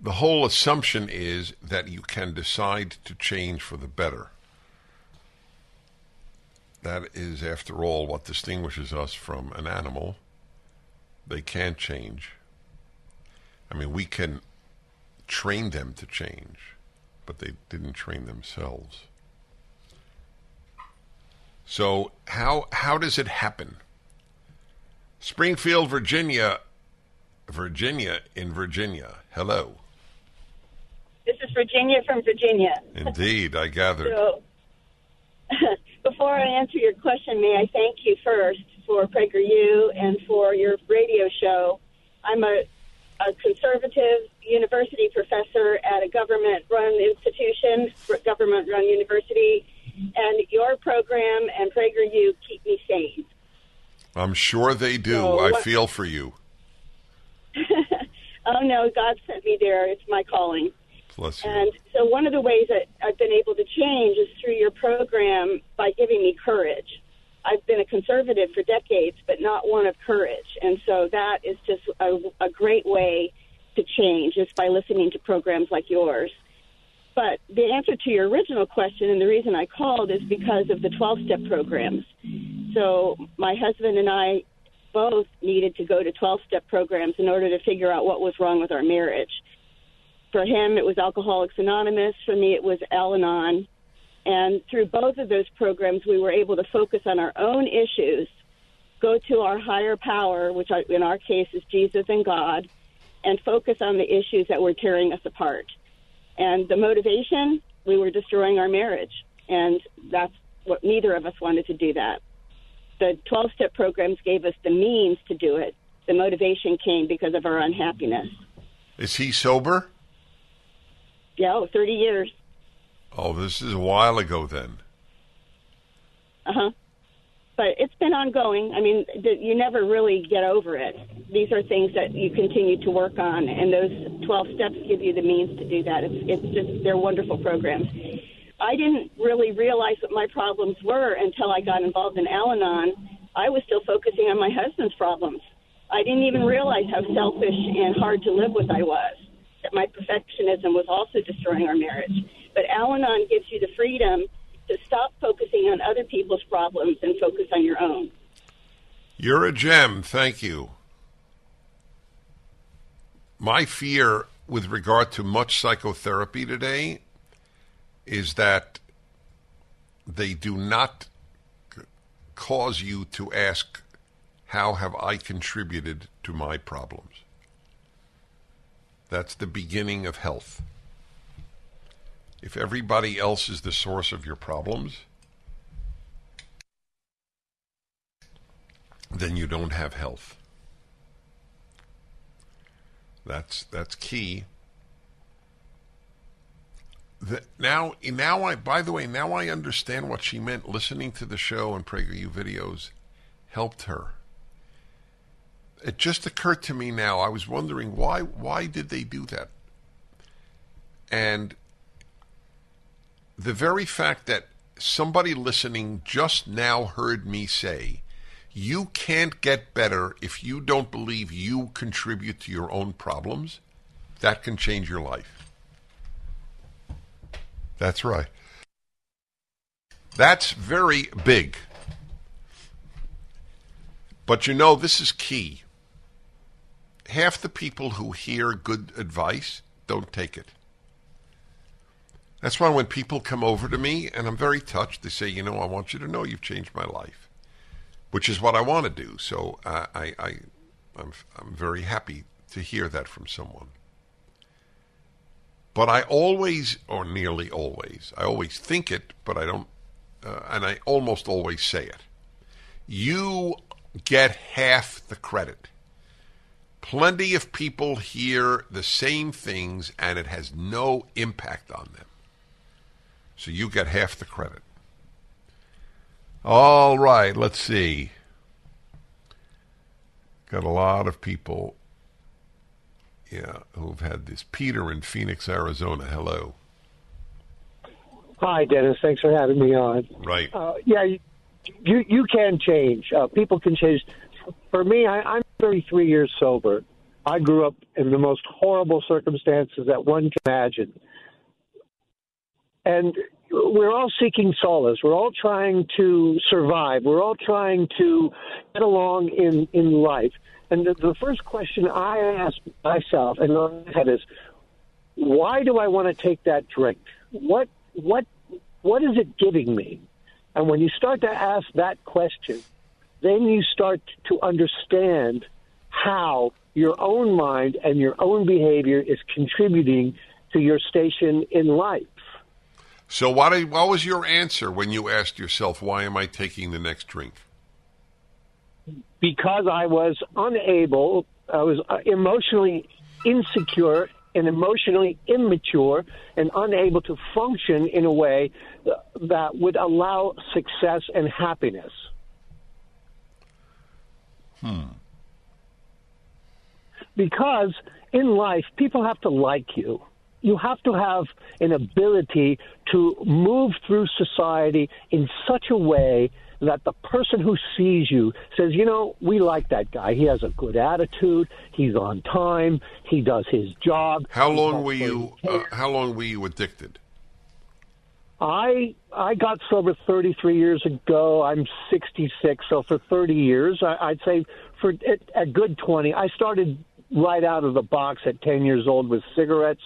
The whole assumption is that you can decide to change for the better. That is, after all, what distinguishes us from an animal. They can't change. I mean, we can train them to change, but they didn't train themselves. So, how, how does it happen? Springfield, Virginia. Virginia in Virginia. Hello. This is Virginia from Virginia. Indeed, I gathered. So, before I answer your question, may I thank you first for PragerU and for your radio show. I'm a, a conservative university professor at a government-run institution, government-run university, and your program and PragerU keep me sane. I'm sure they do. So, I feel for you. oh no, God sent me there. It's my calling. Bless you. And so one of the ways that I've been able to change is through your program by giving me courage. I've been a conservative for decades, but not one of courage. And so that is just a, a great way to change is by listening to programs like yours. But the answer to your original question and the reason I called is because of the 12 step programs. So my husband and I both needed to go to 12 step programs in order to figure out what was wrong with our marriage. For him, it was Alcoholics Anonymous. For me, it was Al Anon. And through both of those programs, we were able to focus on our own issues, go to our higher power, which in our case is Jesus and God, and focus on the issues that were tearing us apart. And the motivation, we were destroying our marriage. And that's what neither of us wanted to do that. The 12 step programs gave us the means to do it. The motivation came because of our unhappiness. Is he sober? Yeah, oh, 30 years. Oh, this is a while ago then. Uh huh. But it's been ongoing. I mean, you never really get over it. These are things that you continue to work on, and those 12 steps give you the means to do that. It's, it's just, they're wonderful programs. I didn't really realize what my problems were until I got involved in Al Anon. I was still focusing on my husband's problems. I didn't even realize how selfish and hard to live with I was. That my perfectionism was also destroying our marriage. But Al Anon gives you the freedom to stop focusing on other people's problems and focus on your own. You're a gem. Thank you. My fear with regard to much psychotherapy today is that they do not cause you to ask, How have I contributed to my problems? That's the beginning of health. If everybody else is the source of your problems, then you don't have health. That's that's key. Now, now I. By the way, now I understand what she meant. Listening to the show and PragerU videos helped her. It just occurred to me now. I was wondering why. Why did they do that? And the very fact that somebody listening just now heard me say, you can't get better if you don't believe you contribute to your own problems, that can change your life. That's right. That's very big. But you know, this is key. Half the people who hear good advice don't take it. That's why when people come over to me and I'm very touched, they say, you know, I want you to know you've changed my life, which is what I want to do. So uh, I, I, I'm, I'm very happy to hear that from someone. But I always, or nearly always, I always think it, but I don't, uh, and I almost always say it. You get half the credit. Plenty of people hear the same things and it has no impact on them. So you get half the credit. All right, let's see. Got a lot of people, yeah, who've had this. Peter in Phoenix, Arizona. Hello. Hi, Dennis. Thanks for having me on. Right. Uh, yeah, you, you, you can change. Uh, people can change. For me, I, I'm 33 years sober. I grew up in the most horrible circumstances that one can imagine and we're all seeking solace. We're all trying to survive. We're all trying to get along in in life. And the, the first question I ask myself and my head is, why do I want to take that drink? What what what is it giving me? And when you start to ask that question, then you start to understand how your own mind and your own behavior is contributing to your station in life. So, what, what was your answer when you asked yourself, why am I taking the next drink? Because I was unable, I was uh, emotionally insecure and emotionally immature and unable to function in a way that would allow success and happiness. Hmm. Because in life, people have to like you you have to have an ability to move through society in such a way that the person who sees you says, you know, we like that guy. He has a good attitude. He's on time. He does his job. How long were you? Uh, how long were you addicted? I I got sober 33 years ago. I'm 66, so for 30 years, I, I'd say for a, a good 20. I started right out of the box at 10 years old with cigarettes,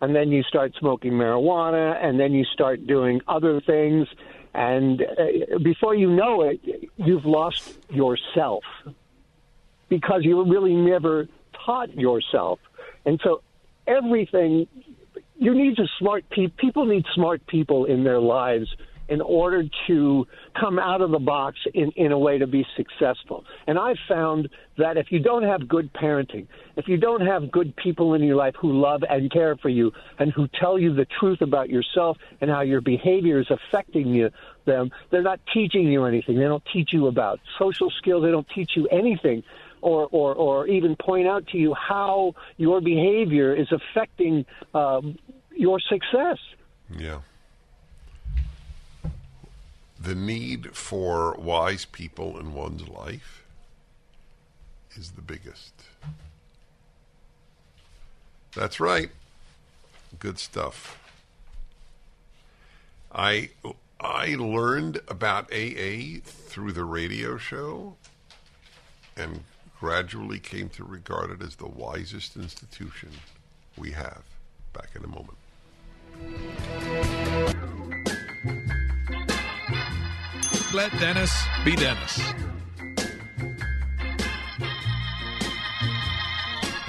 and then you start smoking marijuana, and then you start doing other things, and uh, before you know it, you've lost yourself because you really never taught yourself, and so everything you need to smart people. People need smart people in their lives in order to come out of the box in, in a way to be successful. And I've found that if you don't have good parenting, if you don't have good people in your life who love and care for you and who tell you the truth about yourself and how your behavior is affecting you, them, they're not teaching you anything. They don't teach you about social skills. They don't teach you anything or, or, or even point out to you how your behavior is affecting um, your success. Yeah. The need for wise people in one's life is the biggest. That's right. Good stuff. I I learned about AA through the radio show and gradually came to regard it as the wisest institution we have. Back in a moment. Let Dennis be Dennis.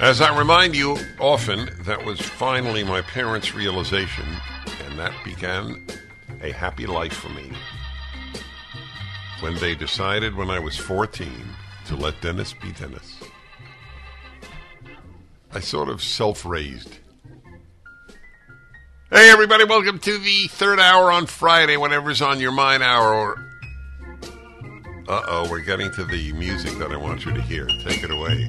As I remind you often, that was finally my parents' realization, and that began a happy life for me. When they decided when I was 14 to let Dennis be Dennis. I sort of self raised. Hey, everybody, welcome to the third hour on Friday, whatever's on your mind hour. Uh oh, we're getting to the music that I want you to hear. Take it away.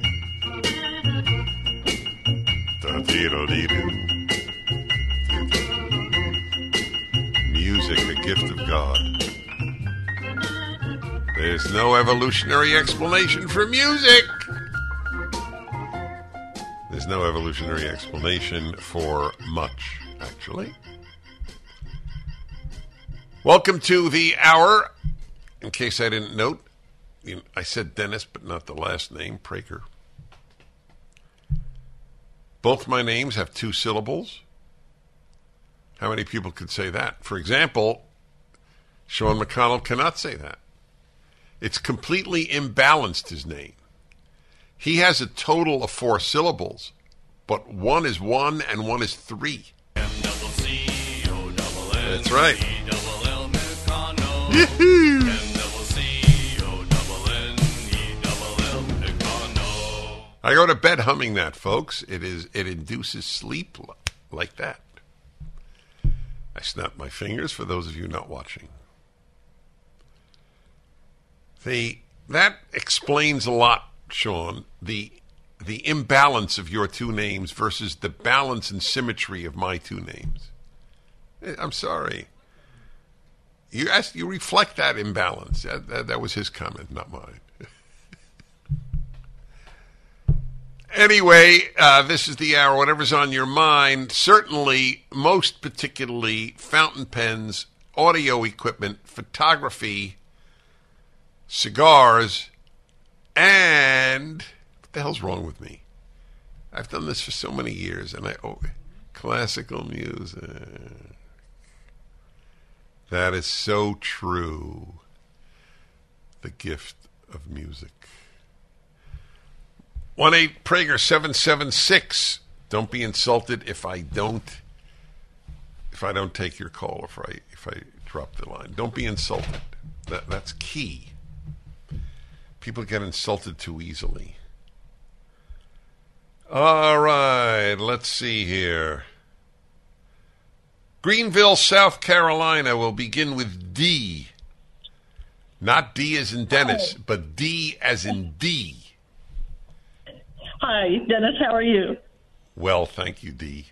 Music, a gift of God. There's no evolutionary explanation for music. There's no evolutionary explanation for much, actually. Welcome to the hour. In case I didn't note, I said Dennis, but not the last name, Prager. Both my names have two syllables. How many people could say that? For example, Sean McConnell cannot say that. It's completely imbalanced, his name. He has a total of four syllables, but one is one and one is three. That's right. I go to bed humming that, folks. It is it induces sleep like that. I snap my fingers for those of you not watching. The that explains a lot, Sean. The the imbalance of your two names versus the balance and symmetry of my two names. Eh, I'm sorry. You asked, you reflect that imbalance. That, that, that was his comment, not mine. Anyway, uh, this is the hour. Whatever's on your mind. Certainly, most particularly, fountain pens, audio equipment, photography, cigars, and what the hell's wrong with me? I've done this for so many years, and I oh, classical music. That is so true. The gift of music. 1 8 Prager 776. Don't be insulted if I don't if I don't take your call if I if I drop the line. Don't be insulted. That that's key. People get insulted too easily. All right, let's see here. Greenville, South Carolina will begin with D. Not D as in Dennis, but D as in D. Hi, Dennis. How are you? Well, thank you, Dee.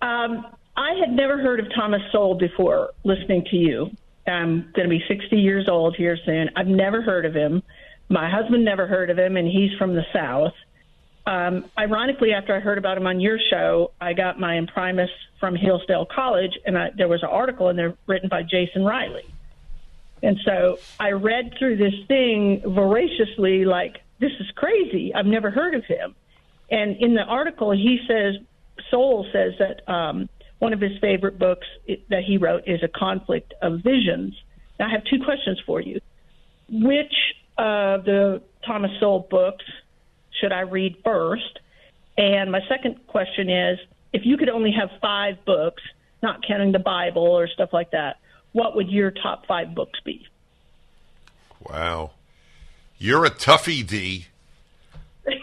Um, I had never heard of Thomas Sowell before listening to you. I'm going to be 60 years old here soon. I've never heard of him. My husband never heard of him, and he's from the South. Um, ironically, after I heard about him on your show, I got my imprimis from Hillsdale College, and I, there was an article in there written by Jason Riley. And so I read through this thing voraciously, like, this is crazy. I've never heard of him. And in the article, he says, Sowell says that um, one of his favorite books that he wrote is A Conflict of Visions. Now, I have two questions for you. Which of the Thomas Sowell books should I read first? And my second question is if you could only have five books, not counting the Bible or stuff like that, what would your top five books be? Wow. You're a toughie, D.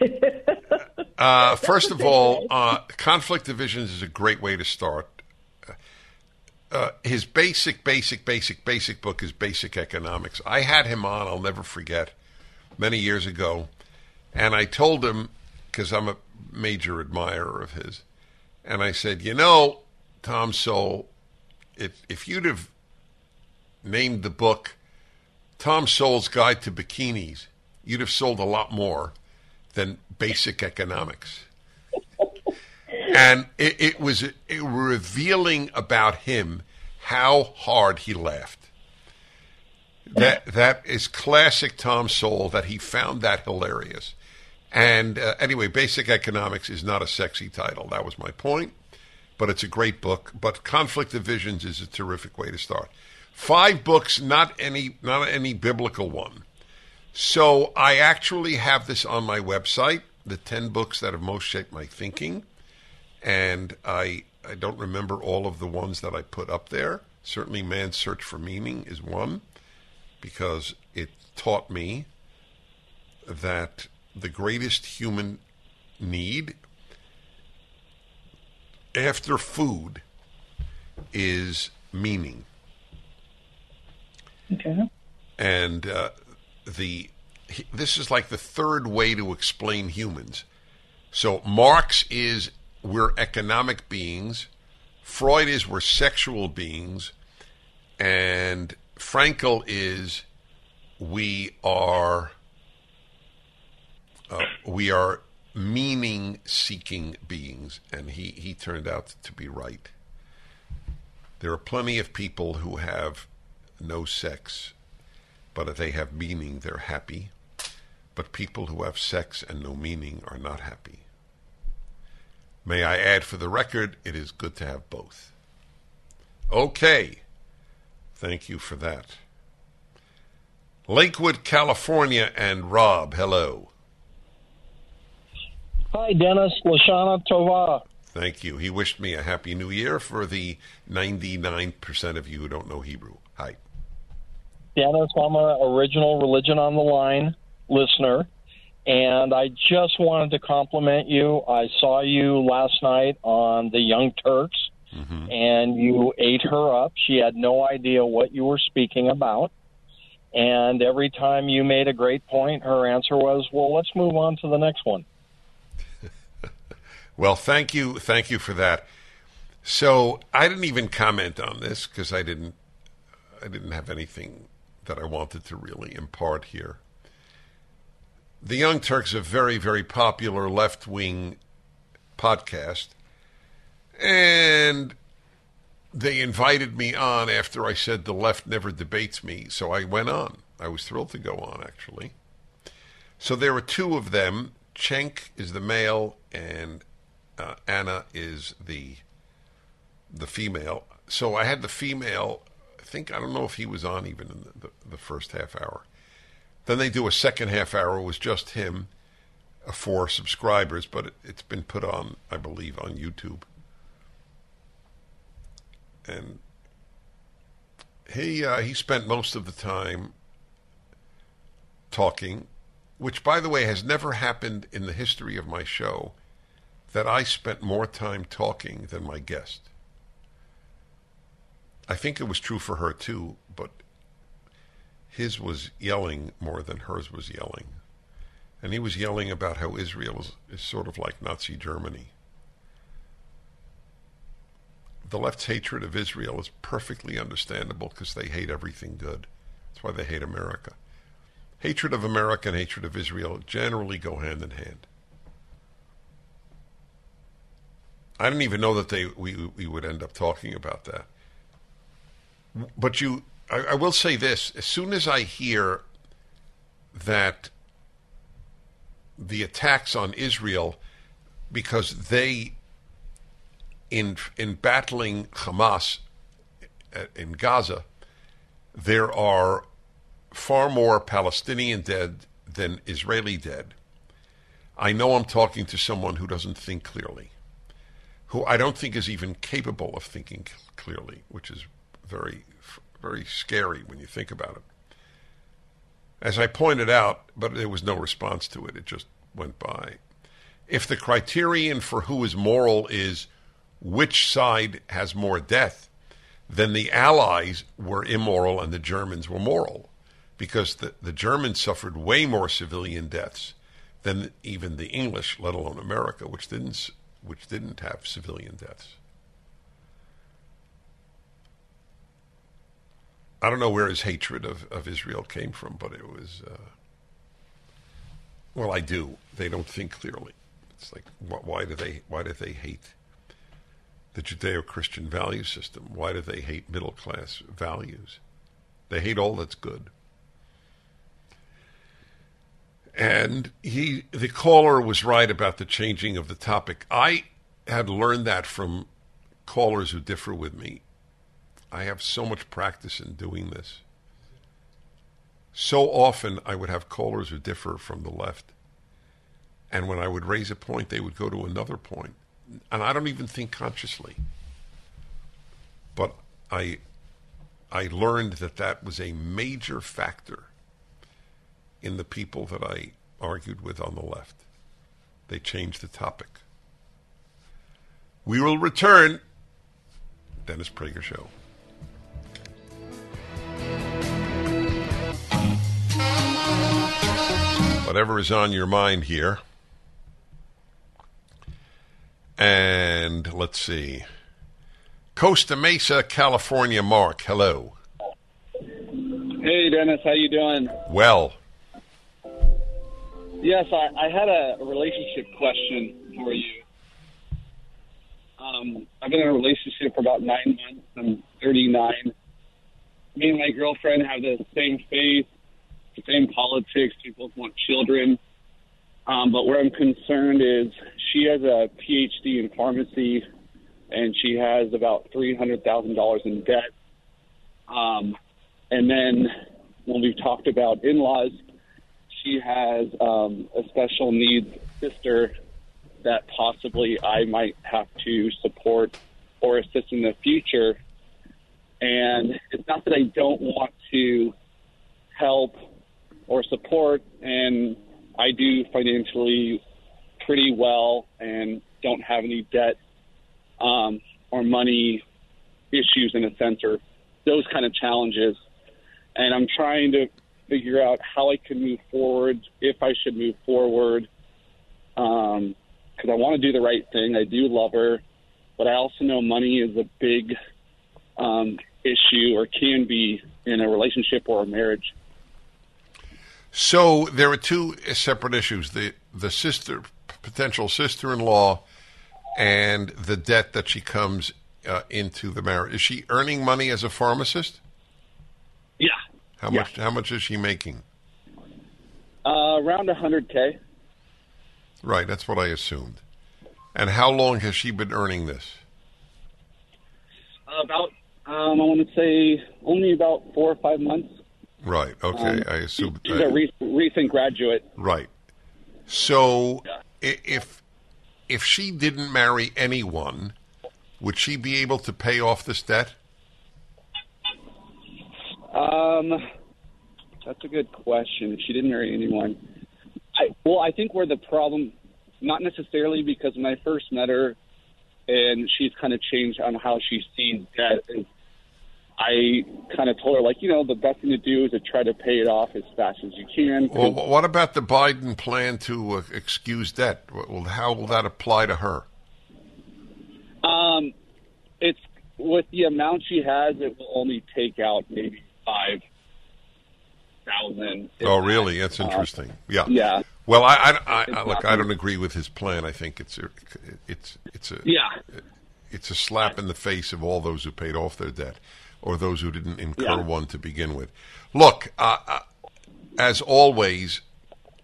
uh, first of all, uh, Conflict of Visions is a great way to start. Uh, his basic, basic, basic, basic book is Basic Economics. I had him on, I'll never forget, many years ago, and I told him, because I'm a major admirer of his, and I said, you know, Tom Sowell, if, if you'd have named the book Tom Sowell's Guide to Bikinis, you'd have sold a lot more than Basic Economics. and it, it was revealing about him how hard he laughed. That that is classic Tom Sowell. That he found that hilarious. And uh, anyway, Basic Economics is not a sexy title. That was my point. But it's a great book. But Conflict of Visions is a terrific way to start. Five books, not any not any biblical one. So I actually have this on my website, the 10 books that have most shaped my thinking. And I I don't remember all of the ones that I put up there. Certainly Man's Search for Meaning is one because it taught me that the greatest human need after food is meaning. Okay. And uh, the this is like the third way to explain humans. So Marx is we're economic beings, Freud is we're sexual beings, and Frankl is we are uh, we are meaning seeking beings, and he, he turned out to be right. There are plenty of people who have no sex, but if they have meaning, they're happy. But people who have sex and no meaning are not happy. May I add for the record, it is good to have both. Okay. Thank you for that. Lakewood, California, and Rob, hello. Hi, Dennis. Lashana Tova. Thank you. He wished me a happy new year for the 99% of you who don't know Hebrew. Hi. Dennis, I'm an original Religion on the Line listener, and I just wanted to compliment you. I saw you last night on the Young Turks, mm-hmm. and you ate her up. She had no idea what you were speaking about. And every time you made a great point, her answer was, well, let's move on to the next one. well, thank you. Thank you for that. So I didn't even comment on this because I didn't, I didn't have anything that I wanted to really impart here. The Young Turks a very, very popular left wing podcast. And they invited me on after I said the left never debates me. So I went on. I was thrilled to go on, actually. So there were two of them. Cenk is the male, and uh, Anna is the the female. So I had the female. I think I don't know if he was on even in the, the, the first half hour. Then they do a second half hour with just him uh, for subscribers, but it, it's been put on, I believe, on YouTube. And he uh, he spent most of the time talking, which, by the way, has never happened in the history of my show. That I spent more time talking than my guest. I think it was true for her too, but his was yelling more than hers was yelling. And he was yelling about how Israel is, is sort of like Nazi Germany. the left's hatred of Israel is perfectly understandable because they hate everything good. That's why they hate America. Hatred of America and hatred of Israel generally go hand in hand. I didn't even know that they we we would end up talking about that. But you, I, I will say this: as soon as I hear that the attacks on Israel, because they, in in battling Hamas uh, in Gaza, there are far more Palestinian dead than Israeli dead. I know I'm talking to someone who doesn't think clearly who I don't think is even capable of thinking clearly, which is very, very scary when you think about it. As I pointed out, but there was no response to it, it just went by. If the criterion for who is moral is which side has more death, then the Allies were immoral and the Germans were moral because the, the Germans suffered way more civilian deaths than even the English, let alone America, which didn't which didn't have civilian deaths. I don't know where his hatred of, of Israel came from, but it was. Uh, well, I do. They don't think clearly. It's like, wh- why do they? Why do they hate the Judeo-Christian value system? Why do they hate middle-class values? They hate all that's good. And he, the caller was right about the changing of the topic. I had learned that from callers who differ with me. I have so much practice in doing this. So often I would have callers who differ from the left. And when I would raise a point, they would go to another point. And I don't even think consciously. But I, I learned that that was a major factor in the people that I argued with on the left. They changed the topic. We will return. Dennis Prager Show. Whatever is on your mind here. And let's see. Costa Mesa, California, Mark. Hello. Hey, Dennis. How you doing? Well. Yes, I, I had a relationship question for you. Um, I've been in a relationship for about nine months. I'm 39. Me and my girlfriend have the same faith, same politics. We both want children. Um, but where I'm concerned is she has a PhD in pharmacy, and she has about three hundred thousand dollars in debt. Um, and then when we've talked about in-laws, she has um, a special needs sister that possibly I might have to support or assist in the future. And it's not that I don't want to help or support, and I do financially pretty well and don't have any debt um, or money issues in a sense or those kind of challenges. And I'm trying to figure out how I can move forward, if I should move forward, because um, I want to do the right thing. I do love her, but I also know money is a big um, issue or can be in a relationship or a marriage. So there are two separate issues: the the sister, potential sister-in-law, and the debt that she comes uh, into the marriage. Is she earning money as a pharmacist? Yeah, how Yeah. much? How much is she making? uh, around 100k. Right, that's what I assumed. And how long has she been earning this? About um, I want to say only about four or five months. Right. Okay, Um, I assumed. She's a re- recent graduate. Right. So i- if if she didn't marry anyone, would she be able to pay off this debt? Um, that's a good question. If she didn't marry anyone, I well, I think where the problem, not necessarily because when I first met her, and she's kind of changed on how she sees debt. Is I kind of told her like, you know, the best thing to do is to try to pay it off as fast as you can. Well, what about the Biden plan to uh, excuse debt? Well, how will that apply to her? Um, it's with the amount she has, it will only take out maybe five thousand. Oh, really? That's interesting. yeah. Yeah. Well, I, I, I, I look. I don't agree with his plan. I think it's a, it's it's a Yeah. it's a slap in the face of all those who paid off their debt, or those who didn't incur Yeah. one to begin with. Look, uh, uh, as always,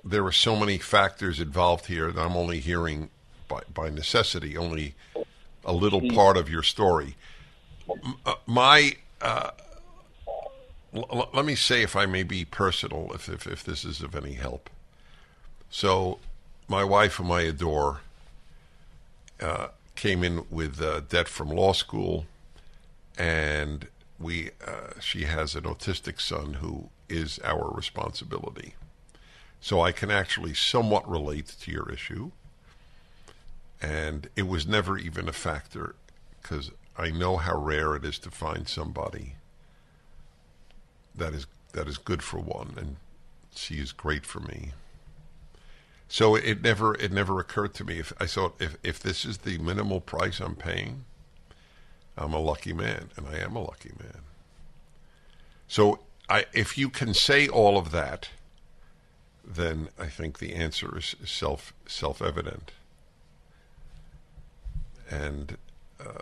there are so many factors involved here that I'm only hearing by, by necessity only a little part of your story. Uh, my uh, l- let me say, if I may be personal, if, if if this is of any help. So, my wife, whom I adore, uh, came in with uh, debt from law school, and we uh, she has an autistic son who is our responsibility. So I can actually somewhat relate to your issue, and it was never even a factor because I know how rare it is to find somebody that is that is good for one, and she is great for me. So it never it never occurred to me if I thought if if this is the minimal price I'm paying, I'm a lucky man, and I am a lucky man. So I if you can say all of that, then I think the answer is self self evident. And uh,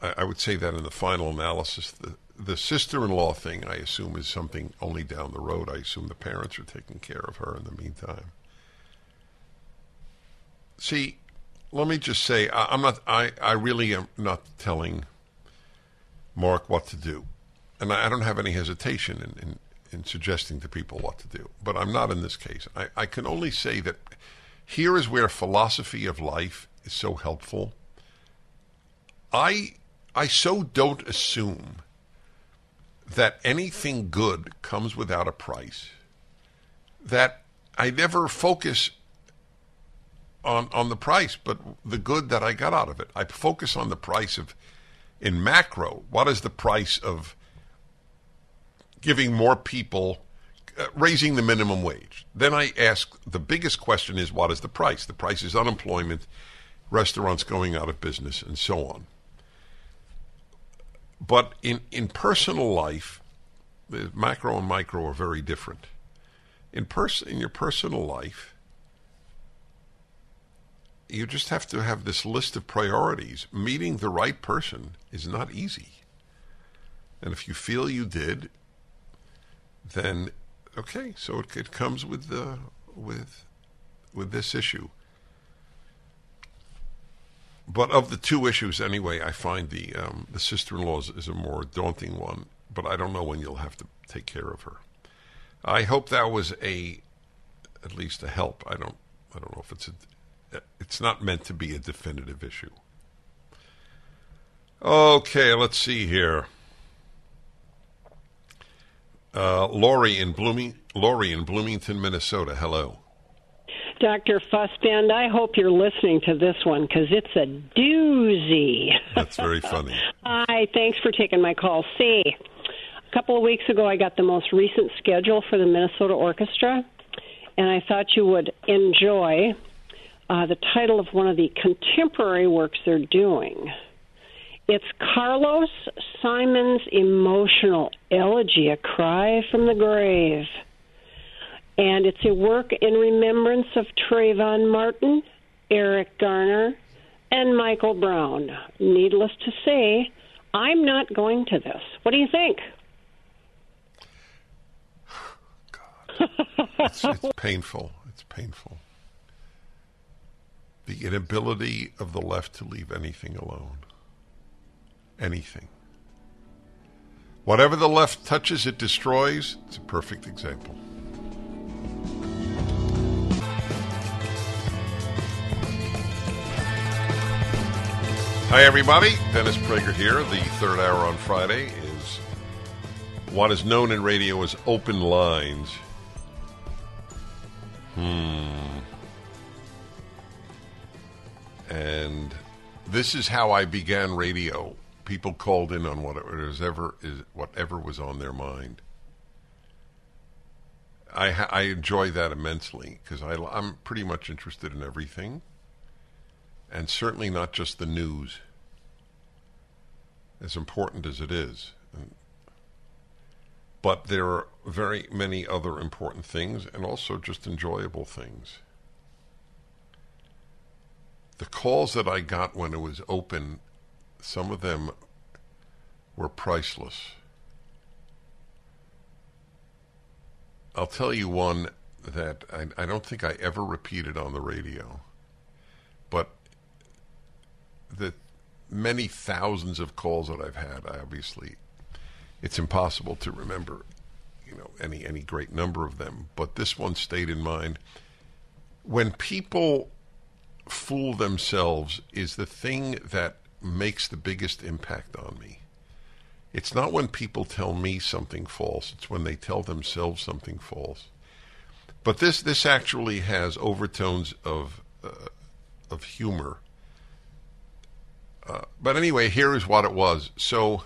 I, I would say that in the final analysis, the the sister-in-law thing, I assume, is something only down the road. I assume the parents are taking care of her in the meantime. See, let me just say, I, I'm not. I, I really am not telling Mark what to do, and I, I don't have any hesitation in, in in suggesting to people what to do. But I'm not in this case. I, I can only say that here is where philosophy of life is so helpful. I I so don't assume that anything good comes without a price. That I never focus on on the price, but the good that I got out of it. I focus on the price of in macro. What is the price of giving more people uh, raising the minimum wage? Then I ask the biggest question is what is the price? The price is unemployment, restaurants going out of business, and so on. But in, in personal life, the macro and micro are very different. In pers- in your personal life, you just have to have this list of priorities. Meeting the right person is not easy. And if you feel you did, then okay, so it, it comes with the with with this issue. But of the two issues, anyway, I find the um, the sister-in-law is, is a more daunting one. But I don't know when you'll have to take care of her. I hope that was a at least a help. I don't I don't know if it's a it's not meant to be a definitive issue. Okay, let's see here. Uh, Lori in Blooming Lori in Bloomington, Minnesota. Hello. Dr. Fussband, I hope you're listening to this one because it's a doozy. That's very funny. Hi, thanks for taking my call. See, a couple of weeks ago, I got the most recent schedule for the Minnesota Orchestra, and I thought you would enjoy uh, the title of one of the contemporary works they're doing. It's Carlos Simon's emotional elegy, A Cry from the Grave. And it's a work in remembrance of Trayvon Martin, Eric Garner, and Michael Brown. Needless to say, I'm not going to this. What do you think? It's, it's painful. It's painful. The inability of the left to leave anything alone. Anything. Whatever the left touches, it destroys. It's a perfect example. Hi, everybody. Dennis Prager here. The third hour on Friday is what is known in radio as open lines. Hmm. And this is how I began radio. People called in on whatever was ever is whatever was on their mind. I I enjoy that immensely because I I'm pretty much interested in everything, and certainly not just the news. as important as it is. But there are very many other important things and also just enjoyable things. The calls that I got when it was open, some of them were priceless. I'll tell you one that I, I don't think I ever repeated on the radio, but the many thousands of calls that I've had, I obviously, it's impossible to remember, you know, any any great number of them. But this one stayed in mind. When people fool themselves, is the thing that makes the biggest impact on me. It's not when people tell me something false; it's when they tell themselves something false. But this this actually has overtones of uh, of humor. Uh, but anyway, here is what it was. So,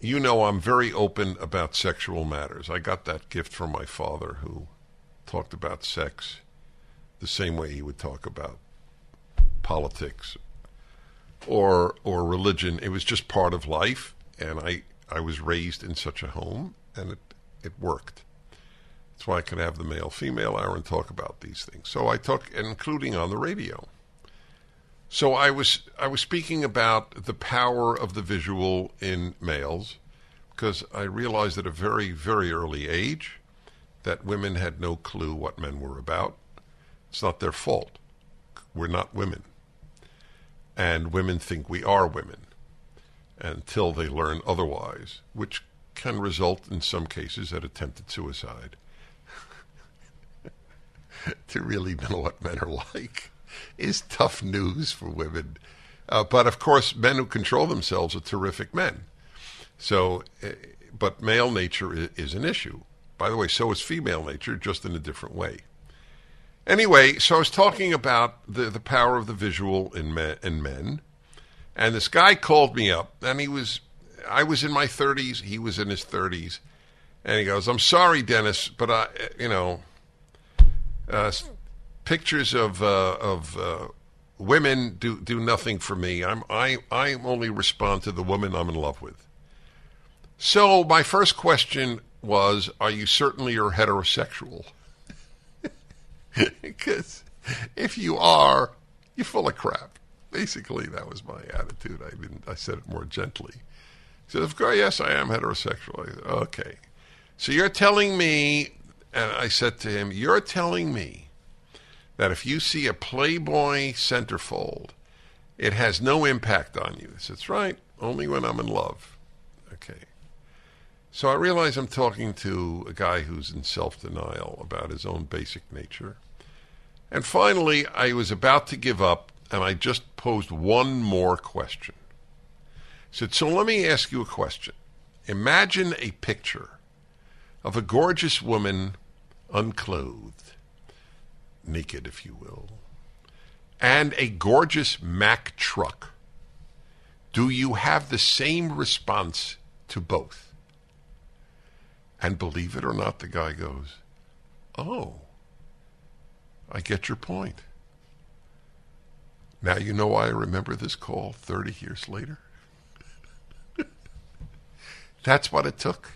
you know, I'm very open about sexual matters. I got that gift from my father, who talked about sex the same way he would talk about politics or or religion. It was just part of life, and I I was raised in such a home, and it it worked. That's why I could have the male female hour and talk about these things. So I took, including on the radio. So I was I was speaking about the power of the visual in males because I realized at a very very early age that women had no clue what men were about. It's not their fault. We're not women. And women think we are women until they learn otherwise, which can result in some cases at attempted suicide. to really know what men are like is tough news for women. Uh, but of course, men who control themselves are terrific men. So, uh, but male nature is, an issue. By the way, so is female nature, just in a different way. Anyway, so I was talking about the, the power of the visual in men, in men, and this guy called me up, and he was, I was in my 30s, he was in his 30s, and he goes, "I'm sorry, Dennis, but I, you know." Uh, pictures of uh, of uh, women do do nothing for me. I'm I I only respond to the woman I'm in love with. So my first question was, are you certainly you're heterosexual? Because if you are, you're full of crap. Basically, that was my attitude. I didn't. I said it more gently. He said, "Of course, yes, I am heterosexual." I said, "Okay." So you're telling me, and I said to him, "You're telling me that if you see a Playboy centerfold, it has no impact on you. He said, says, right, only when I'm in love. Okay. So I realize I'm talking to a guy who's in self denial about his own basic nature. And finally, I was about to give up, and I just posed one more question. I said, So let me ask you a question. Imagine a picture of a gorgeous woman unclothed naked, if you will, and a gorgeous Mack truck, do you have the same response to both? And believe it or not, the guy goes, Oh, I get your point. Now you know why I remember this call 30 years later? That's what it took.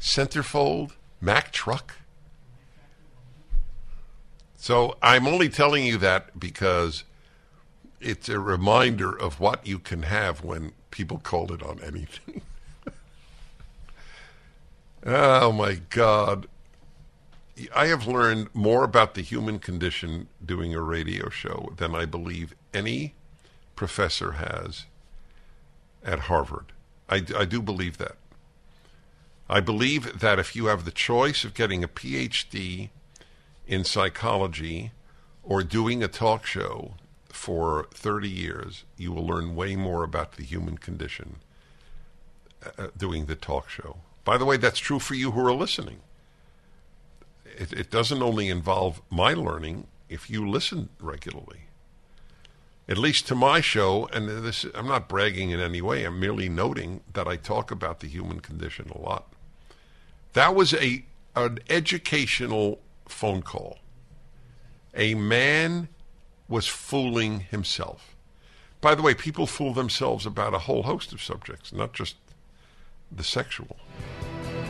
Centerfold, Mack truck. So I'm only telling you that because it's a reminder of what you can have when people call it on anything. oh my God. I have learned more about the human condition doing a radio show than I believe any professor has at Harvard. I, I do believe that. I believe that if you have the choice of getting a PhD in psychology or doing a talk show for 30 years, you will learn way more about the human condition uh, uh, doing the talk show. By the way, that's true for you who are listening. It, it doesn't only involve my learning if you listen regularly. At least to my show, and this, I'm not bragging in any way, I'm merely noting that I talk about the human condition a lot. That was a an educational phone call. A man was fooling himself. By the way, people fool themselves about a whole host of subjects, not just the sexual.